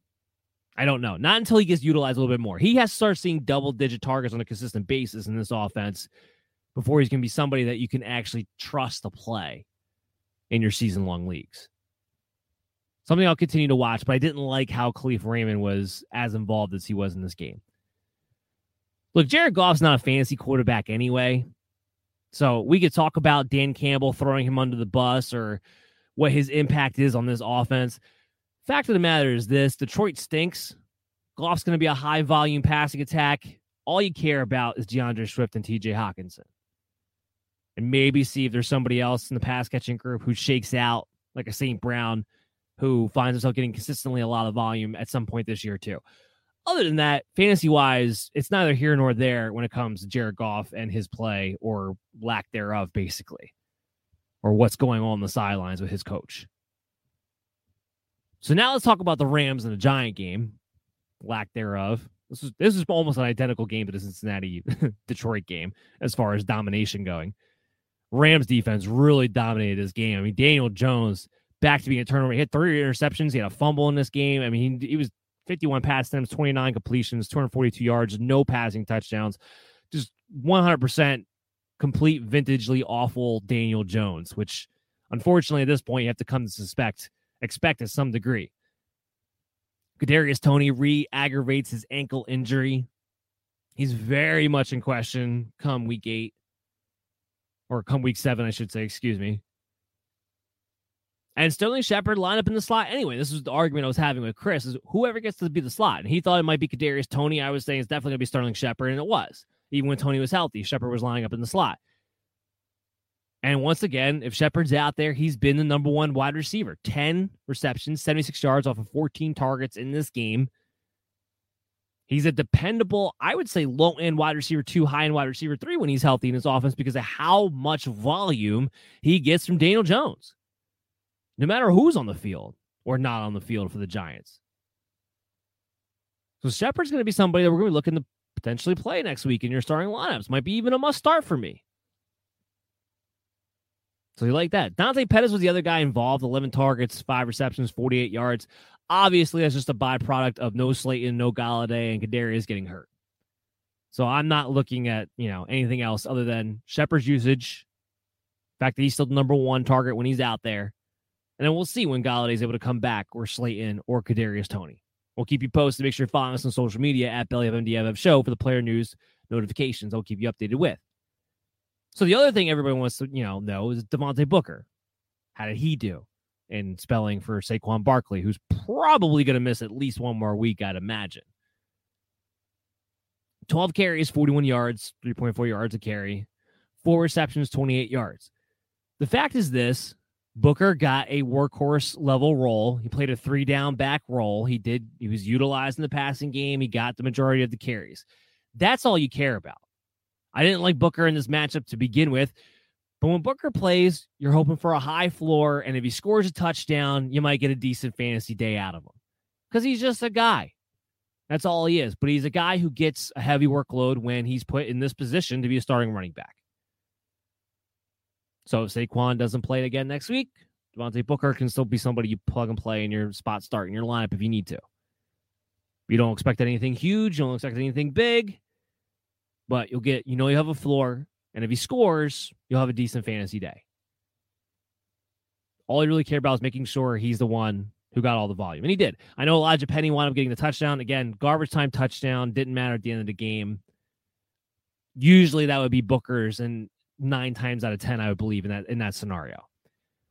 S1: I don't know. Not until he gets utilized a little bit more. He has to start seeing double digit targets on a consistent basis in this offense before he's going to be somebody that you can actually trust to play in your season long leagues. Something I'll continue to watch, but I didn't like how Kalif Raymond was as involved as he was in this game. Look, Jared Goff's not a fantasy quarterback anyway. So we could talk about Dan Campbell throwing him under the bus or what his impact is on this offense. Fact of the matter is this Detroit stinks. Goff's going to be a high volume passing attack. All you care about is D'Andre Swift and TJ Hockenson. And maybe see if there's somebody else in the pass catching group who shakes out like a St. Brown who finds himself getting consistently a lot of volume at some point this year, too. Other than that, fantasy wise, it's neither here nor there when it comes to Jared Goff and his play or lack thereof, basically, or what's going on, on the sidelines with his coach. So now let's talk about the Rams and the Giant game, lack thereof. This is this is almost an identical game to the Cincinnati Detroit game as far as domination going. Rams defense really dominated this game. I mean, Daniel Jones back to being a turnover. He had three interceptions. He had a fumble in this game. I mean, he, he was 51 pass attempts, 29 completions, 242 yards, no passing touchdowns. Just 100% complete vintagely awful Daniel Jones, which unfortunately at this point you have to come to suspect expect to some degree. Kadarius Toney re-aggravates his ankle injury. He's very much in question come week eight, or come week seven, I should say. Excuse me. And Sterling Shepard line up in the slot anyway. This is the argument I was having with Chris: is whoever gets to be the slot. And he thought it might be Kadarius Toney. I was saying it's definitely gonna be Sterling Shepard, and it was. Even when Toney was healthy, Shepard was lining up in the slot. And once again, if Shepard's out there, he's been the number one wide receiver. 10 receptions, 76 yards off of 14 targets in this game. He's a dependable, I would say, low end wide receiver two, high end wide receiver three when he's healthy in his offense because of how much volume he gets from Daniel Jones. No matter who's on the field or not on the field for the Giants. So Shepard's going to be somebody that we're going to be looking to potentially play next week in your starting lineups. Might be even a must start for me. So you like that. Dante Pettis was the other guy involved 11 targets, five receptions, 48 yards. Obviously, that's just a byproduct of no Slayton, no Golladay, and Kadarius getting hurt. So I'm not looking at, you know, anything else other than Shepard's usage, fact that he's still the number one target when he's out there. And then we'll see when Golladay's able to come back or Slayton or Kadarius Toney. We'll keep you posted. Make sure you're following us on social media at Belly of MDFF Show for the player news notifications. I'll keep you updated with. So the other thing everybody wants to, you know, know is Devontae Booker. How did he do in spelling for Saquon Barkley, who's probably going to miss at least one more week, I'd imagine. 12 carries, 41 yards, 3.4 yards a carry, four receptions, 28 yards. The fact is this Booker got a workhorse level role. He played a three down back role. He did, he was utilized in the passing game. He got the majority of the carries. That's all you care about. I didn't like Booker in this matchup to begin with. But when Booker plays, you're hoping for a high floor. And if he scores a touchdown, you might get a decent fantasy day out of him because he's just a guy. That's all he is. But he's a guy who gets a heavy workload when he's put in this position to be a starting running back. So if Saquon doesn't play again next week, Devontae Booker can still be somebody you plug and play in your spot start in your lineup if you need to. You don't expect anything huge. You don't expect anything big but you'll get, you know, you have a floor. And if he scores, you'll have a decent fantasy day. All you really care about is making sure he's the one who got all the volume. And he did. I know Elijhaa Penny wound up getting the touchdown. Again, garbage time touchdown. Didn't matter at the end of the game. Usually that would be Booker's, and nine times out of ten, I would believe in that in that scenario.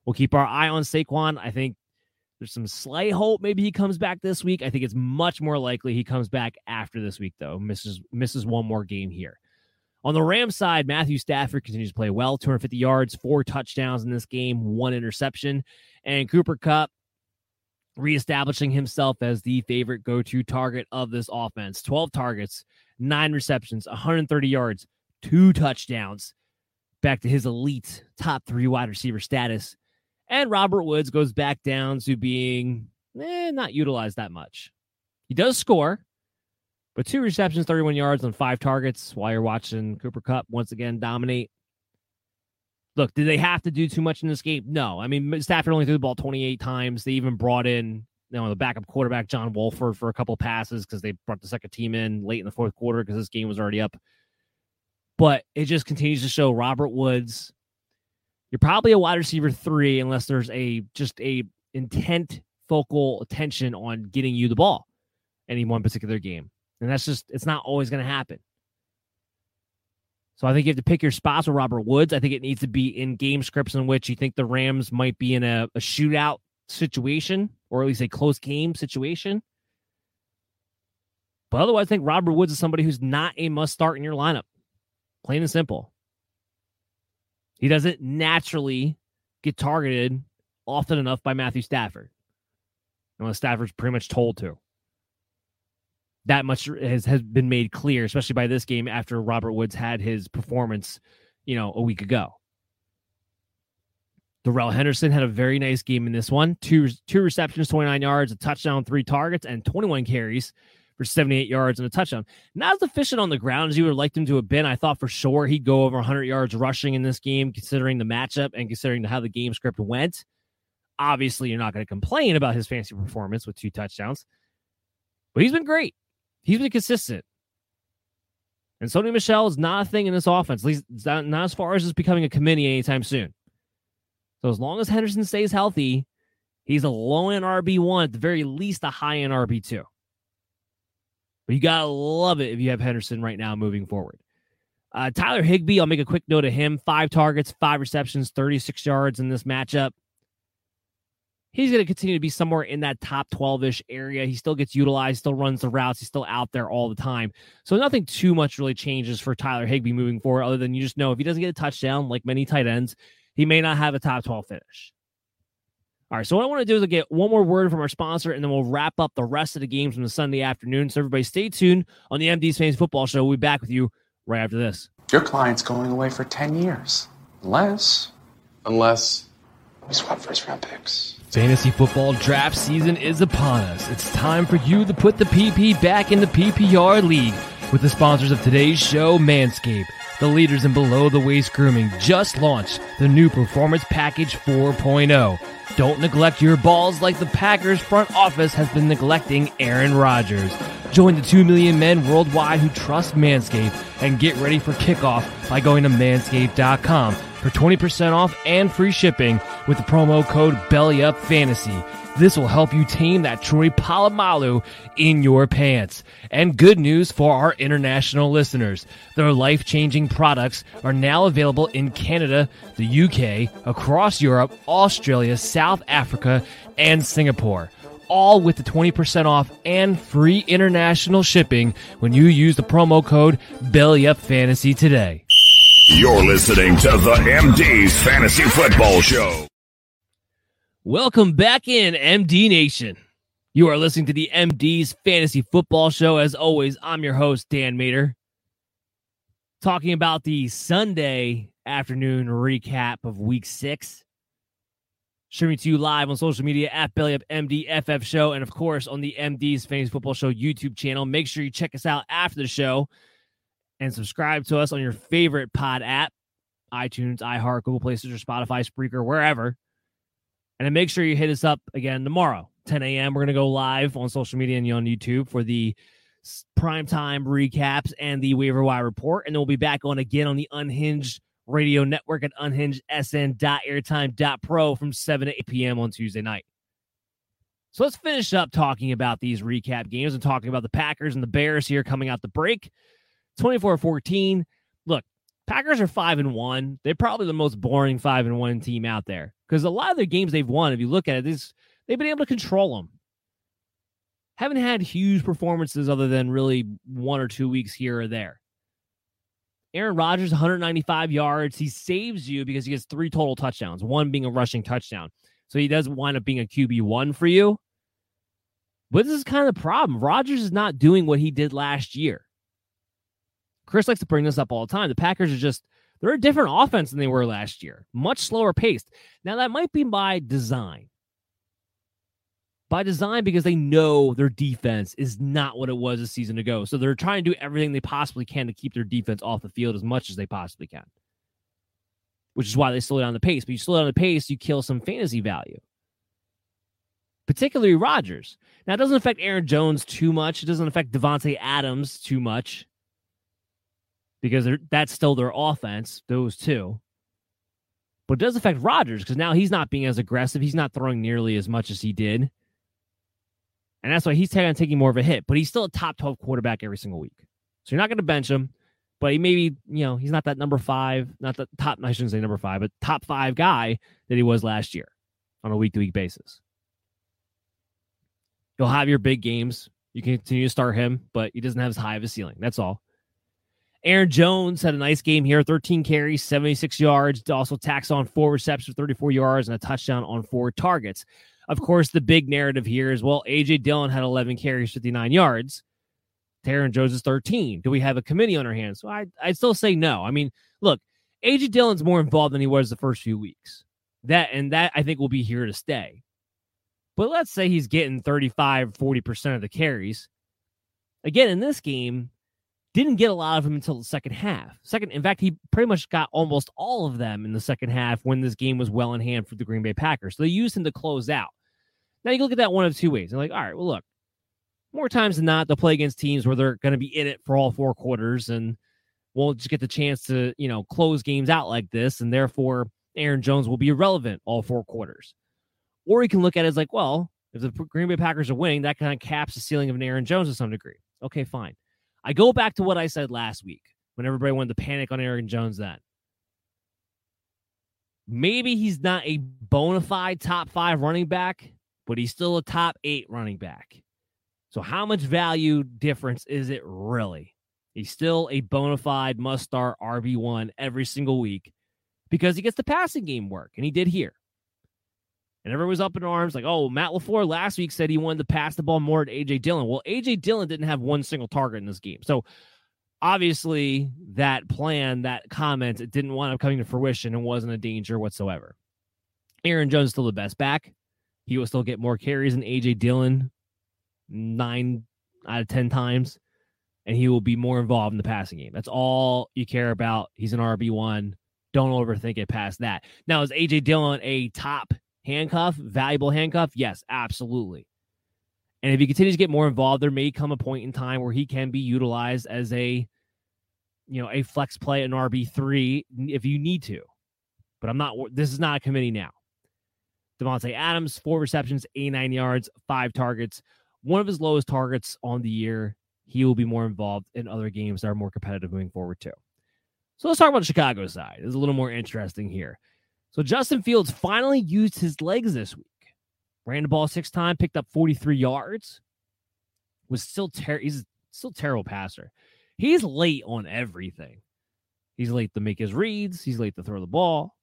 S1: We'll keep our eye on Saquon. I think there's some slight hope maybe he comes back this week. I think it's much more likely he comes back after this week, though. Misses misses one more game here. On the Rams side, Matthew Stafford continues to play well, 250 yards, four touchdowns in this game, one interception, and Cooper Kupp reestablishing himself as the favorite go-to target of this offense. 12 targets, nine receptions, 130 yards, two touchdowns. Back to his elite top three wide receiver status and Robert Woods goes back down to being eh, not utilized that much. He does score, but two receptions, 31 yards on five targets while you're watching Cooper Kupp once again dominate. Look, did they have to do too much in this game? No. I mean, Stafford only threw the ball 28 times. They even brought in you know, the backup quarterback John Wolford for a couple passes because they brought the second team in late in the fourth quarter because this game was already up. But it just continues to show Robert Woods. You're probably a wide receiver three unless there's a just a intent focal attention on getting you the ball any one particular game. And that's just it's not always going to happen. So I think you have to pick your spots with Robert Woods. I think it needs to be in game scripts in which you think the Rams might be in a, a shootout situation or at least a close game situation. But otherwise, I think Robert Woods is somebody who's not a must start in your lineup. Plain and simple. He doesn't naturally get targeted often enough by Matthew Stafford. Unless Stafford's pretty much told to that much has, has been made clear, especially by this game after Robert Woods had his performance, you know, a week ago. Darrell Henderson had a very nice game in this one. Two two receptions, 29 yards, a touchdown, three targets, and 21 carries for 78 yards and a touchdown. Not as efficient on the ground as you would have liked him to have been. I thought for sure he'd go over 100 yards rushing in this game, considering the matchup and considering how the game script went. Obviously, you're not going to complain about his fancy performance with two touchdowns, but he's been great. He's been consistent. And Sony Michel is not a thing in this offense, at least not, not as far as it's becoming a committee anytime soon. So as long as Henderson stays healthy, he's a low end RB1, at the very least a high end RB2. But you got to love it if you have Henderson right now moving forward. Uh, Tyler Higbee, I'll make a quick note of him. Five targets, five receptions, 36 yards in this matchup he's going to continue to be somewhere in that top 12 ish area. He still gets utilized, still runs the routes, he's still out there all the time. So nothing too much really changes for Tyler Higbee moving forward, other than you just know if he doesn't get a touchdown, like many tight ends, he may not have a top 12 finish. All right, so what I want to do is get one more word from our sponsor, and then we'll wrap up the rest of the games from the Sunday afternoon. So everybody stay tuned on the MD's Fantasy Football Show. We'll be back with you right after this.
S5: Your client's going away for 10 years. Unless. Unless. We swap first round picks.
S1: Fantasy football draft season is upon us. It's time for you to put the PP back in the PPR league with the sponsors of today's show, Manscaped. The leaders in below the waist grooming just launched the new Performance Package 4.0. Don't neglect your balls like the Packers front office has been neglecting Aaron Rodgers. Join the 2 million men worldwide who trust Manscaped and get ready for kickoff by going to manscaped.com for 20% off and free shipping with the promo code BELLYUPFANTASY. This will help you tame that Troy Polamalu in your pants. And good news for our international listeners. Their life-changing products are now available in Canada, the UK, across Europe, Australia, South Africa, and Singapore all with the 20% off and free international shipping when you use the promo code BELLYUPFANTASY today.
S3: You're listening to the MD's Fantasy Football Show.
S1: Welcome back in, MD Nation. You are listening to the MD's Fantasy Football Show. As always, I'm your host, Dan Mater, talking about the Sunday afternoon recap of week six. Streaming to you live on social media at Belly Up Show, and of course on the MD's Fantasy Football Show YouTube channel. Make sure you check us out after the show and subscribe to us on your favorite pod app iTunes, iHeart, Google Play Store, Spotify, Spreaker, wherever. And make sure you hit us up again tomorrow, 10 a.m. We're going to go live on social media and on YouTube for the primetime recaps and the waiver wire report. And then we'll be back on again on the Unhinged Radio Network at unhingedsn.airtime.pro from 7 to 8 p.m. on Tuesday night. So let's finish up talking about these recap games and talking about the Packers and the Bears here coming out the break. 24 14. Packers are 5 and 1. They're probably the most boring 5 and 1 team out there because a lot of the games they've won, if you look at it, this, they've been able to control them. Haven't had huge performances other than really one or two weeks here or there. Aaron Rodgers, 195 yards. He saves you because he gets three total touchdowns, one being a rushing touchdown. So he does wind up being a QB1 for you. But this is kind of the problem. Rodgers is not doing what he did last year. Chris likes to bring this up all the time. The Packers are just they're a different offense than they were last year, much slower paced. Now that might be by design. By design because they know their defense is not what it was a season ago. So they're trying to do everything they possibly can to keep their defense off the field as much as they possibly can. Which is why they slow down the pace. But you slow down the pace, you kill some fantasy value. particularly Rodgers. Now, it doesn't affect Aaron Jones too much. It doesn't affect Davante Adams too much because that's still their offense, those two. But it does affect Rodgers because now he's not being as aggressive. He's not throwing nearly as much as he did. And that's why he's taking, taking more of a hit. But he's still a top 12 quarterback every single week. So you're not going to bench him. But he maybe, you know, he's not that number five, not the top, I shouldn't say number five, but top five guy that he was last year on a week to week basis. You'll have your big games. You can continue to start him, but he doesn't have as high of a ceiling. That's all. Aaron Jones had a nice game here 13 carries, 76 yards. Also, tax on four receptions, 34 yards, and a touchdown on four targets. Of course, the big narrative here is well, A.J. Dillon had 11 carries, 59 yards. Aaron Jones is 13. Do we have a committee on our hands? So I, I'd still say no. I mean, look, A.J. Dillon's more involved than he was the first few weeks. That and that I think will be here to stay. But let's say he's getting 35, 40% of the carries. Again, in this game, didn't get a lot of them until the second half. Second, in fact, he pretty much got almost all of them in the second half when this game was well in hand for the Green Bay Packers. So they used him to close out. Now you look at that one of two ways. And like, all right, well, look, more times than not, they'll play against teams where they're going to be in it for all four quarters and won't just get the chance to, you know, close games out like this. And therefore, Aaron Jones will be irrelevant all four quarters. Or you can look at it as like, well, if the Green Bay Packers are winning, that kind of caps the ceiling of an Aaron Jones to some degree. Okay, fine. I go back to what I said last week when everybody wanted to panic on Aaron Jones then. Maybe he's not a bona fide top five running back, but he's still a top eight running back. So, how much value difference is it really? He's still a bona fide must start RB1 every single week because he gets the passing game work, and he did here. And everyone was up in arms like, oh, Matt LaFleur last week said he wanted to pass the ball more to A.J. Dillon. Well, A.J. Dillon didn't have one single target in this game. So obviously that plan, that comment, it didn't wind up coming to fruition and wasn't a danger whatsoever. Aaron Jones still the best back. He will still get more carries than A.J. Dillon nine out of 10 times. And he will be more involved in the passing game. That's all you care about. He's an RB1. Don't overthink it past that. Now, is AJ Dillon a top handcuff, valuable handcuff? Yes, absolutely. And if he continues to get more involved, there may come a point in time where he can be utilized as a, you know, a flex play, an RB three if you need to. But I'm not. This is not a committee now. Davante Adams, four receptions, 89 yards, five targets. One of his lowest targets on the year. He will be more involved in other games that are more competitive moving forward too. So let's talk about the Chicago side. It's a little more interesting here. So Justin Fields finally used his legs this week. Ran the ball six times, picked up 43 yards. Was still ter- he's still terrible passer. He's late on everything. He's late to make his reads. He's late to throw the ball.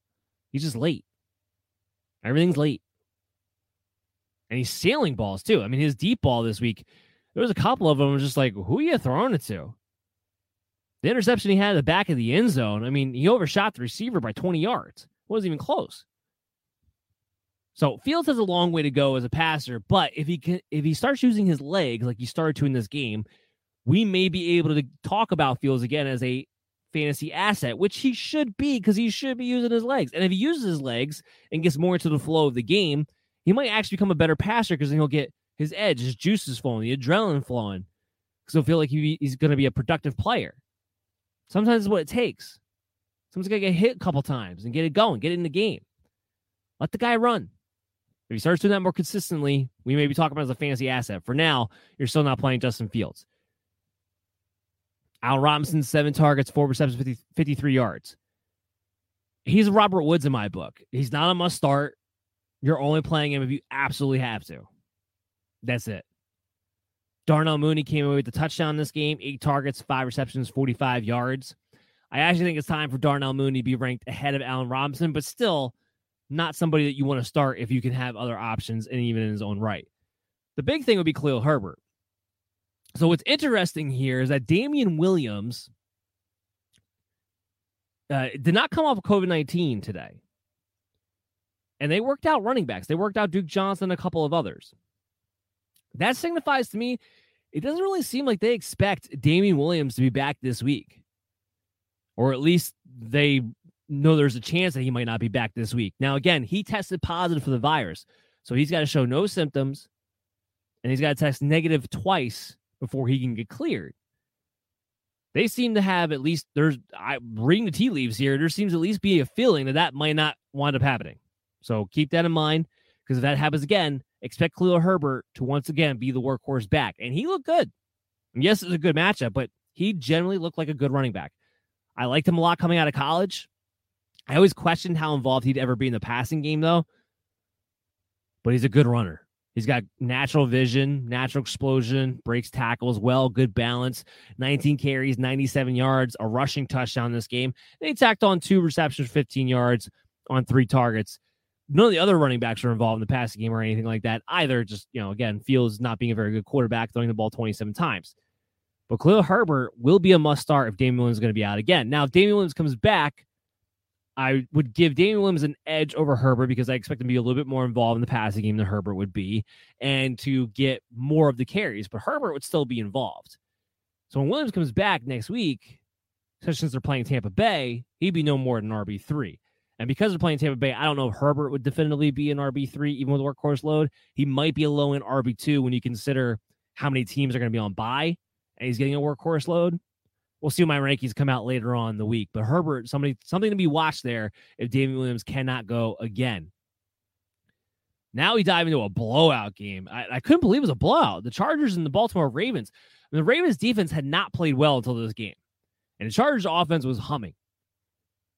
S1: He's just late. Everything's late. And he's sailing balls too. I mean, his deep ball this week, there was a couple of them was just like, who are you throwing it to? The interception he had at the back of the end zone, I mean, he overshot the receiver by 20 yards wasn't even close. So Fields has a long way to go as a passer, but if he can, if he starts using his legs like he started to in this game, we may be able to talk about Fields again as a fantasy asset, which he should be because he should be using his legs. And if he uses his legs and gets more into the flow of the game, he might actually become a better passer because then he'll get his edge, his juices flowing, the adrenaline flowing, because he'll feel like he, he's going to be a productive player. Sometimes it's what it takes. Someone's to get hit a couple times and get it going, get it in the game. Let the guy run. If he starts doing that more consistently, we may be talking about as a fantasy asset. For now, you're still not playing Justin Fields. Al Robinson, seven targets, four receptions, 50, 53 yards. He's Robert Woods in my book. He's not a must start. You're only playing him if you absolutely have to. That's it. Darnell Mooney came away with the touchdown in this game, eight targets, five receptions, 45 yards. I actually think it's time for Darnell Mooney to be ranked ahead of Allen Robinson, but still not somebody that you want to start if you can have other options and even in his own right. The big thing would be Khalil Herbert. So what's interesting here is that Damien Williams uh, did not come off of COVID 19 today. And they worked out running backs. They worked out Duke Johnson and a couple of others. That signifies to me, it doesn't really seem like they expect Damien Williams to be back this week or at least they know there's a chance that he might not be back this week. Now, again, he tested positive for the virus. So he's got to show no symptoms and he's got to test negative twice before he can get cleared. They seem to have at least there's I reading the tea leaves here. There seems at least be a feeling that that might not wind up happening. So keep that in mind because if that happens again, expect Khalil Herbert to once again be the workhorse back. And he looked good. Yes, it's a good matchup, but he generally looked like a good running back. I liked him a lot coming out of college. I always questioned how involved he'd ever be in the passing game, though. But he's a good runner. He's got natural vision, natural explosion, breaks tackles well, good balance, 19 carries, 97 yards, a rushing touchdown this game. They tacked on two receptions, 15 yards on three targets. None of the other running backs are involved in the passing game or anything like that either. Just, you know, again, Fields not being a very good quarterback, throwing the ball 27 times. But Khalil Herbert will be a must start if Damien Williams is going to be out again. Now, if Damien Williams comes back, I would give Damien Williams an edge over Herbert because I expect him to be a little bit more involved in the passing game than Herbert would be and to get more of the carries, but Herbert would still be involved. So when Williams comes back next week, especially since they're playing Tampa Bay, he'd be no more than RB3. And because they're playing Tampa Bay, I don't know if Herbert would definitively be an RB3, even with workhorse load. He might be a low end RB2 when you consider how many teams are going to be on bye and he's getting a workhorse load we'll see my rankings come out later on the week. But Herbert, somebody something to be watched there if Damien Williams cannot go again. Now we dive into a blowout game. I, I couldn't believe it was a blowout. The Chargers and the Baltimore Ravens. The Ravens defense had not played well until this game. And the Chargers offense was humming.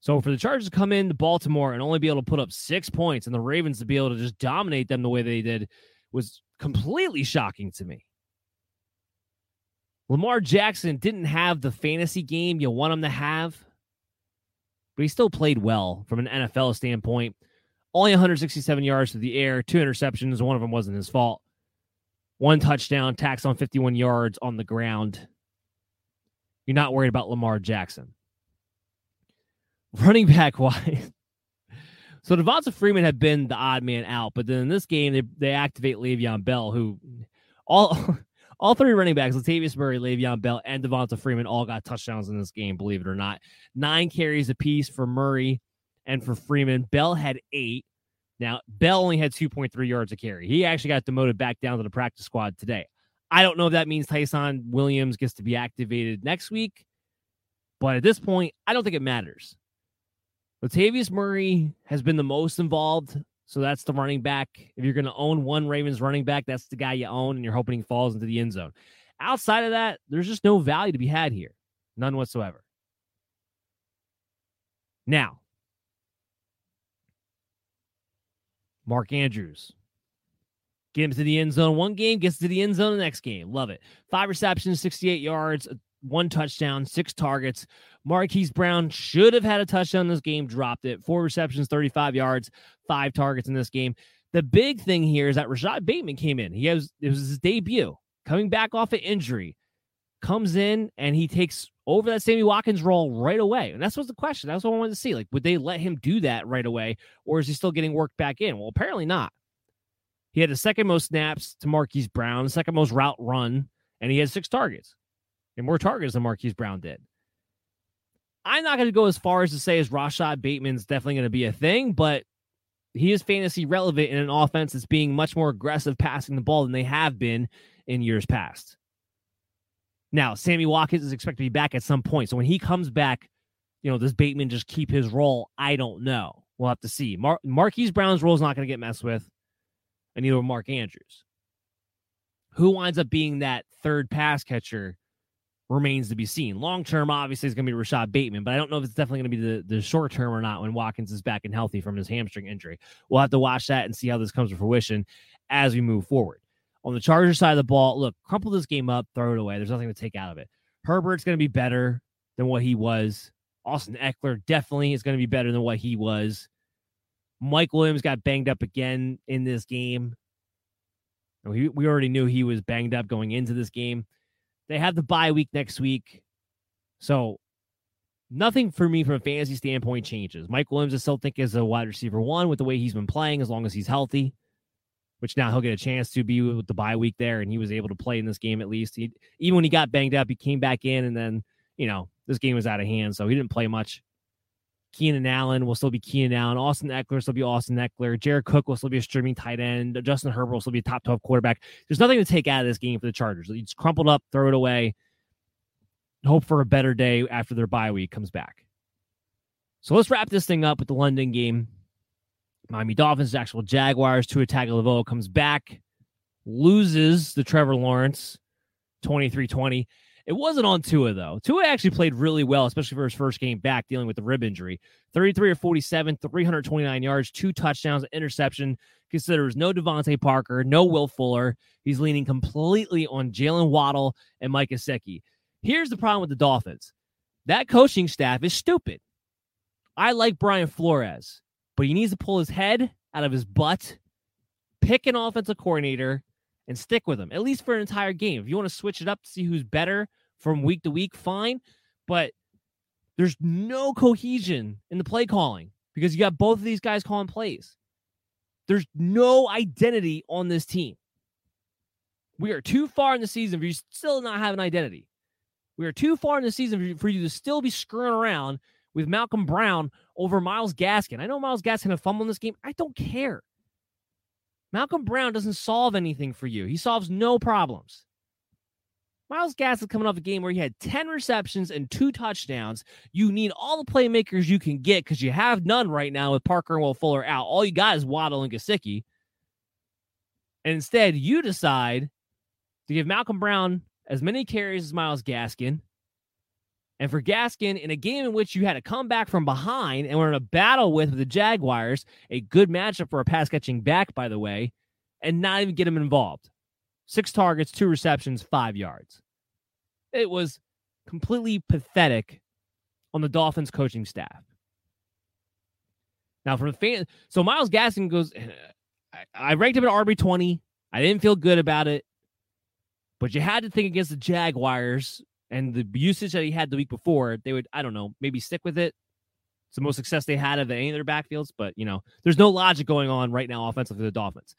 S1: So for the Chargers to come into Baltimore and only be able to put up six points and the Ravens to be able to just dominate them the way they did was completely shocking to me. Lamar Jackson didn't have the fantasy game you want him to have, but he still played well from an NFL standpoint. Only 167 yards to the air, two interceptions. One of them wasn't his fault. One touchdown, tax on 51 yards on the ground. You're not worried about Lamar Jackson. Running back wise. So Devonta Freeman had been the odd man out, but then in this game they, they activate Le'Veon Bell, who all all three running backs, Latavius Murray, Le'Veon Bell, and Devonta Freeman, all got touchdowns in this game, believe it or not. Nine carries apiece for Murray and for Freeman. Bell had eight. Now, Bell only had 2.3 yards a carry. He actually got demoted back down to the practice squad today. I don't know if that means Ty'Son Williams gets to be activated next week, but at this point, I don't think it matters. Latavius Murray has been the most involved so that's the running back. If you're going to own one Ravens running back, that's the guy you own, and you're hoping he falls into the end zone. Outside of that, there's just no value to be had here. None whatsoever. Now, Mark Andrews. Get him to the end zone one game, gets to the end zone the next game. Love it. Five receptions, 68 yards, one touchdown, six targets. Marquise Brown should have had a touchdown in this game, dropped it. Four receptions, 35 yards, five targets in this game. The big thing here is that Rashod Bateman came in. He has it was his debut, coming back off an injury, comes in and he takes over that Sammy Watkins role right away. And that's what's the question. That's what I wanted to see. Like, would they let him do that right away, or is he still getting worked back in? Well, apparently not. He had the second most snaps to Marquise Brown, second most route run, and he had six targets and more targets than Marquise Brown did. I'm not going to go as far as to say as Rashod Bateman's definitely going to be a thing, but he is fantasy relevant in an offense that's being much more aggressive passing the ball than they have been in years past. Now, Sammy Watkins is expected to be back at some point. So when he comes back, you know, does Bateman just keep his role? I don't know. We'll have to see. Mar- Marquise Brown's role is not going to get messed with, and neither will Mark Andrews. Who winds up being that third pass catcher remains to be seen. Long term, obviously, is going to be Rashod Bateman, but I don't know if it's definitely going to be the, the short term or not when Watkins is back and healthy from his hamstring injury. We'll have to watch that and see how this comes to fruition as we move forward. On the Charger side of the ball, look, crumple this game up, throw it away. There's nothing to take out of it. Herbert's going to be better than what he was. Austin Ekeler definitely is going to be better than what he was. Mike Williams got banged up again in this game. We, we already knew he was banged up going into this game. They have the bye week next week. So nothing for me from a fantasy standpoint changes. Mike Williams, I still think is a wide receiver one with the way he's been playing, as long as he's healthy, which now he'll get a chance to be with the bye week there, and he was able to play in this game at least. He, even when he got banged up, he came back in, and then you know this game was out of hand, so he didn't play much. Keenan Allen will still be Keenan Allen. Austin Ekeler will still be Austin Ekeler. Jared Cook will still be a streaming tight end. Justin Herbert will still be a top 12 quarterback. There's nothing to take out of this game for the Chargers. It's crumpled up, throw it away. Hope for a better day after their bye week comes back. So let's wrap this thing up with the London game. Miami Dolphins, actual Jaguars. Tua Tagovailoa comes back, loses the Trevor Lawrence 23 20. It wasn't on Tua, though. Tua actually played really well, especially for his first game back dealing with the rib injury. 33 or 47, 329 yards, two touchdowns, interception. Considers no DeVante Parker, no Will Fuller. He's leaning completely on Jaylen Waddle and Mike Gesicki. Here's the problem with the Dolphins that coaching staff is stupid. I like Brian Flores, but he needs to pull his head out of his butt, pick an offensive coordinator, and stick with him, at least for an entire game. If you want to switch it up to see who's better from week to week, fine. But there's no cohesion in the play calling because you got both of these guys calling plays. There's no identity on this team. We are too far in the season for you still not have an identity. We are too far in the season for you to still be screwing around with Malcolm Brown over Myles Gaskin. I know Myles Gaskin had fumble in this game. I don't care. Malcolm Brown doesn't solve anything for you. He solves no problems. Myles Gaskin coming off a game where he had 10 receptions and two touchdowns. You need all the playmakers you can get because you have none right now with Parker and Will Fuller out. All you got is Waddle and Gesicki. And instead, you decide to give Malcolm Brown as many carries as Myles Gaskin. And for Gaskin, in a game in which you had to come back from behind and were in a battle with the Jaguars, a good matchup for a pass catching back, by the way, and not even get him involved. Six targets, two receptions, five yards. It was completely pathetic on the Dolphins coaching staff. Now, from a fan, so Myles Gaskin goes, I, I ranked him at RB20. I didn't feel good about it, but you had to think against the Jaguars and the usage that he had the week before, they would, I don't know, maybe stick with it. It's the most success they had of any of their backfields, but you know, there's no logic going on right now offensively for the Dolphins.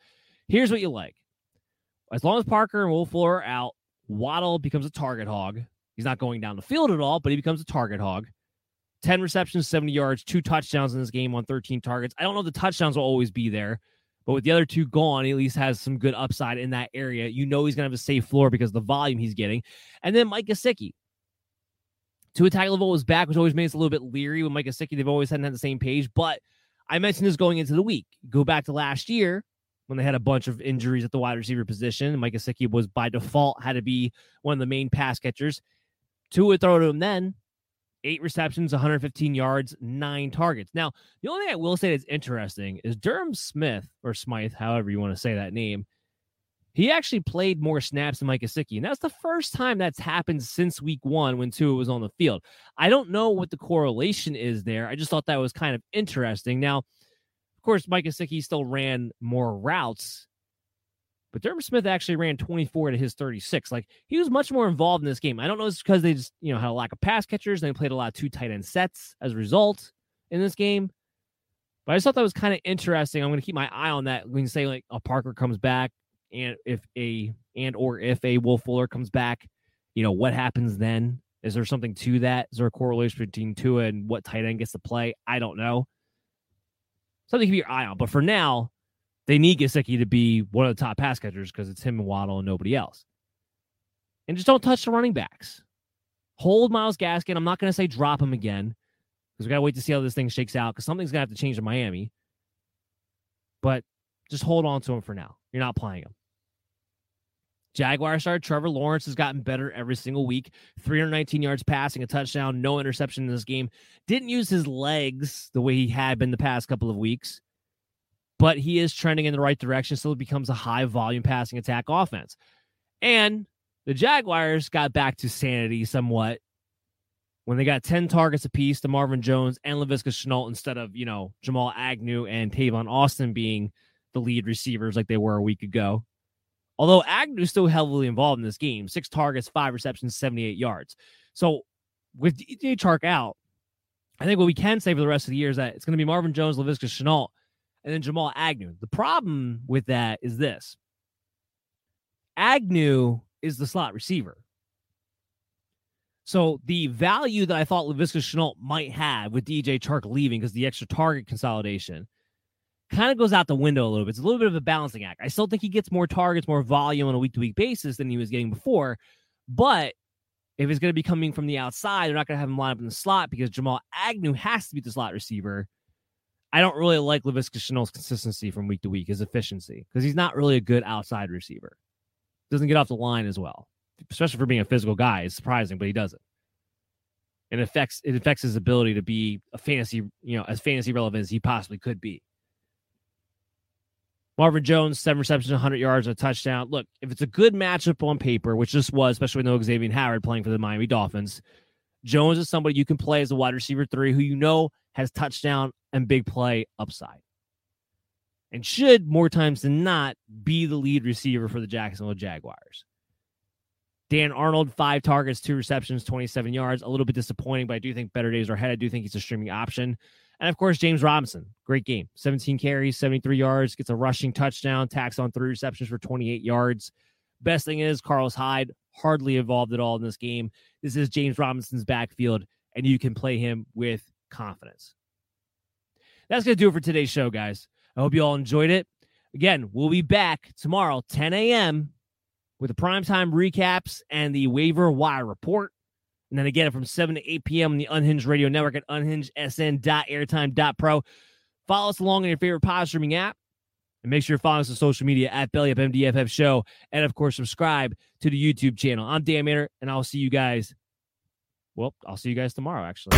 S1: Here's what you like. As long as Parker and Fuller are out, Waddle becomes a target hog. He's not going down the field at all, but he becomes a target hog. 10 receptions, 70 yards, two touchdowns in this game on 13 targets. I don't know the touchdowns will always be there, but with the other two gone, he at least has some good upside in that area. You know he's going to have a safe floor because the volume he's getting. And then Mike Gesicki. Tua Tagovailoa was back, which always makes us a little bit leery with Mike Gesicki. They've always hadn't had the same page, but I mentioned this going into the week. Go back to last year when they had a bunch of injuries at the wide receiver position. Mike Gesicki was by default had to be one of the main pass catchers. Tua throw to him then. Eight receptions, 115 yards, nine targets. Now, the only thing I will say that's interesting is Durham Smith or Smythe, however you want to say that name. He actually played more snaps than Mike Gesicki, and that's the first time that's happened since week one when Tua was on the field. I don't know what the correlation is there. I just thought that was kind of interesting. Now, of course, Mike Gesicki still ran more routes, but Durham Smith actually ran 24 to his 36. Like he was much more involved in this game. I don't know if it's because they just, you know, had a lack of pass catchers and they played a lot of two tight end sets as a result in this game. But I just thought that was kind of interesting. I'm going to keep my eye on that when you say like a Parker comes back and if a and or if a Will Fuller comes back, you know, what happens then? Is there something to that? Is there a correlation between Tua and what tight end gets to play? I don't know. Something to keep your eye on. But for now, they need Gesicki to be one of the top pass catchers because it's him and Waddle and nobody else. And just don't touch the running backs. Hold Myles Gaskin. I'm not going to say drop him again because we got to wait to see how this thing shakes out because something's going to have to change in Miami. But just hold on to him for now. You're not playing him. Jaguar star Trevor Lawrence has gotten better every single week. 319 yards passing, a touchdown, no interception in this game. Didn't use his legs the way he had been the past couple of weeks, but he is trending in the right direction. So it becomes a high volume passing attack offense. And the Jaguars got back to sanity somewhat when they got 10 targets apiece to Marvin Jones and Laviska Shenault instead of, you know, Jamal Agnew and Tavon Austin being the lead receivers like they were a week ago. Although Agnew's still heavily involved in this game, six targets, five receptions, 78 yards. So with DJ Chark out, I think what we can say for the rest of the year is that it's going to be Marvin Jones, Laviska Shenault, and then Jamal Agnew. The problem with that is this Agnew is the slot receiver. So the value that I thought Laviska Shenault might have with DJ Chark leaving because the extra target consolidation kind of goes out the window a little bit. It's a little bit of a balancing act. I still think he gets more targets, more volume on a week to week basis than he was getting before. But if it's going to be coming from the outside, they're not going to have him line up in the slot because Jamal Agnew has to be the slot receiver. I don't really like Laviska Shenault's consistency from week to week, his efficiency, because he's not really a good outside receiver. Doesn't get off the line as well, especially for being a physical guy. It's surprising, but he doesn't. It affects it affects his ability to be a fantasy, you know, as fantasy relevant as he possibly could be. Marvin Jones, seven receptions, 100 yards, a touchdown. Look, if it's a good matchup on paper, which this was, especially with no Xavier Howard playing for the Miami Dolphins, Jones is somebody you can play as a wide receiver three who you know has touchdown and big play upside. And should more times than not be the lead receiver for the Jacksonville Jaguars. Dan Arnold, five targets, two receptions, 27 yards. A little bit disappointing, but I do think better days are ahead. I do think he's a streaming option. And of course, James Robinson, great game. 17 carries, 73 yards, gets a rushing touchdown, tacks on three receptions for 28 yards. Best thing is, Carlos Hyde hardly involved at all in this game. This is James Robinson's backfield, and you can play him with confidence. That's going to do it for today's show, guys. I hope you all enjoyed it. Again, we'll be back tomorrow, 10 a.m., with the primetime recaps and the waiver wire report. And then again from 7 to 8 p.m. on the Unhinged Radio Network at unhingedsn.airtime.pro. Follow us along on your favorite pod streaming app. And make sure you follow us on social media at Belly Up MDFF Show. And of course, subscribe to the YouTube channel. I'm Dan Maynard, and I'll see you guys. Well, I'll see you guys tomorrow, actually.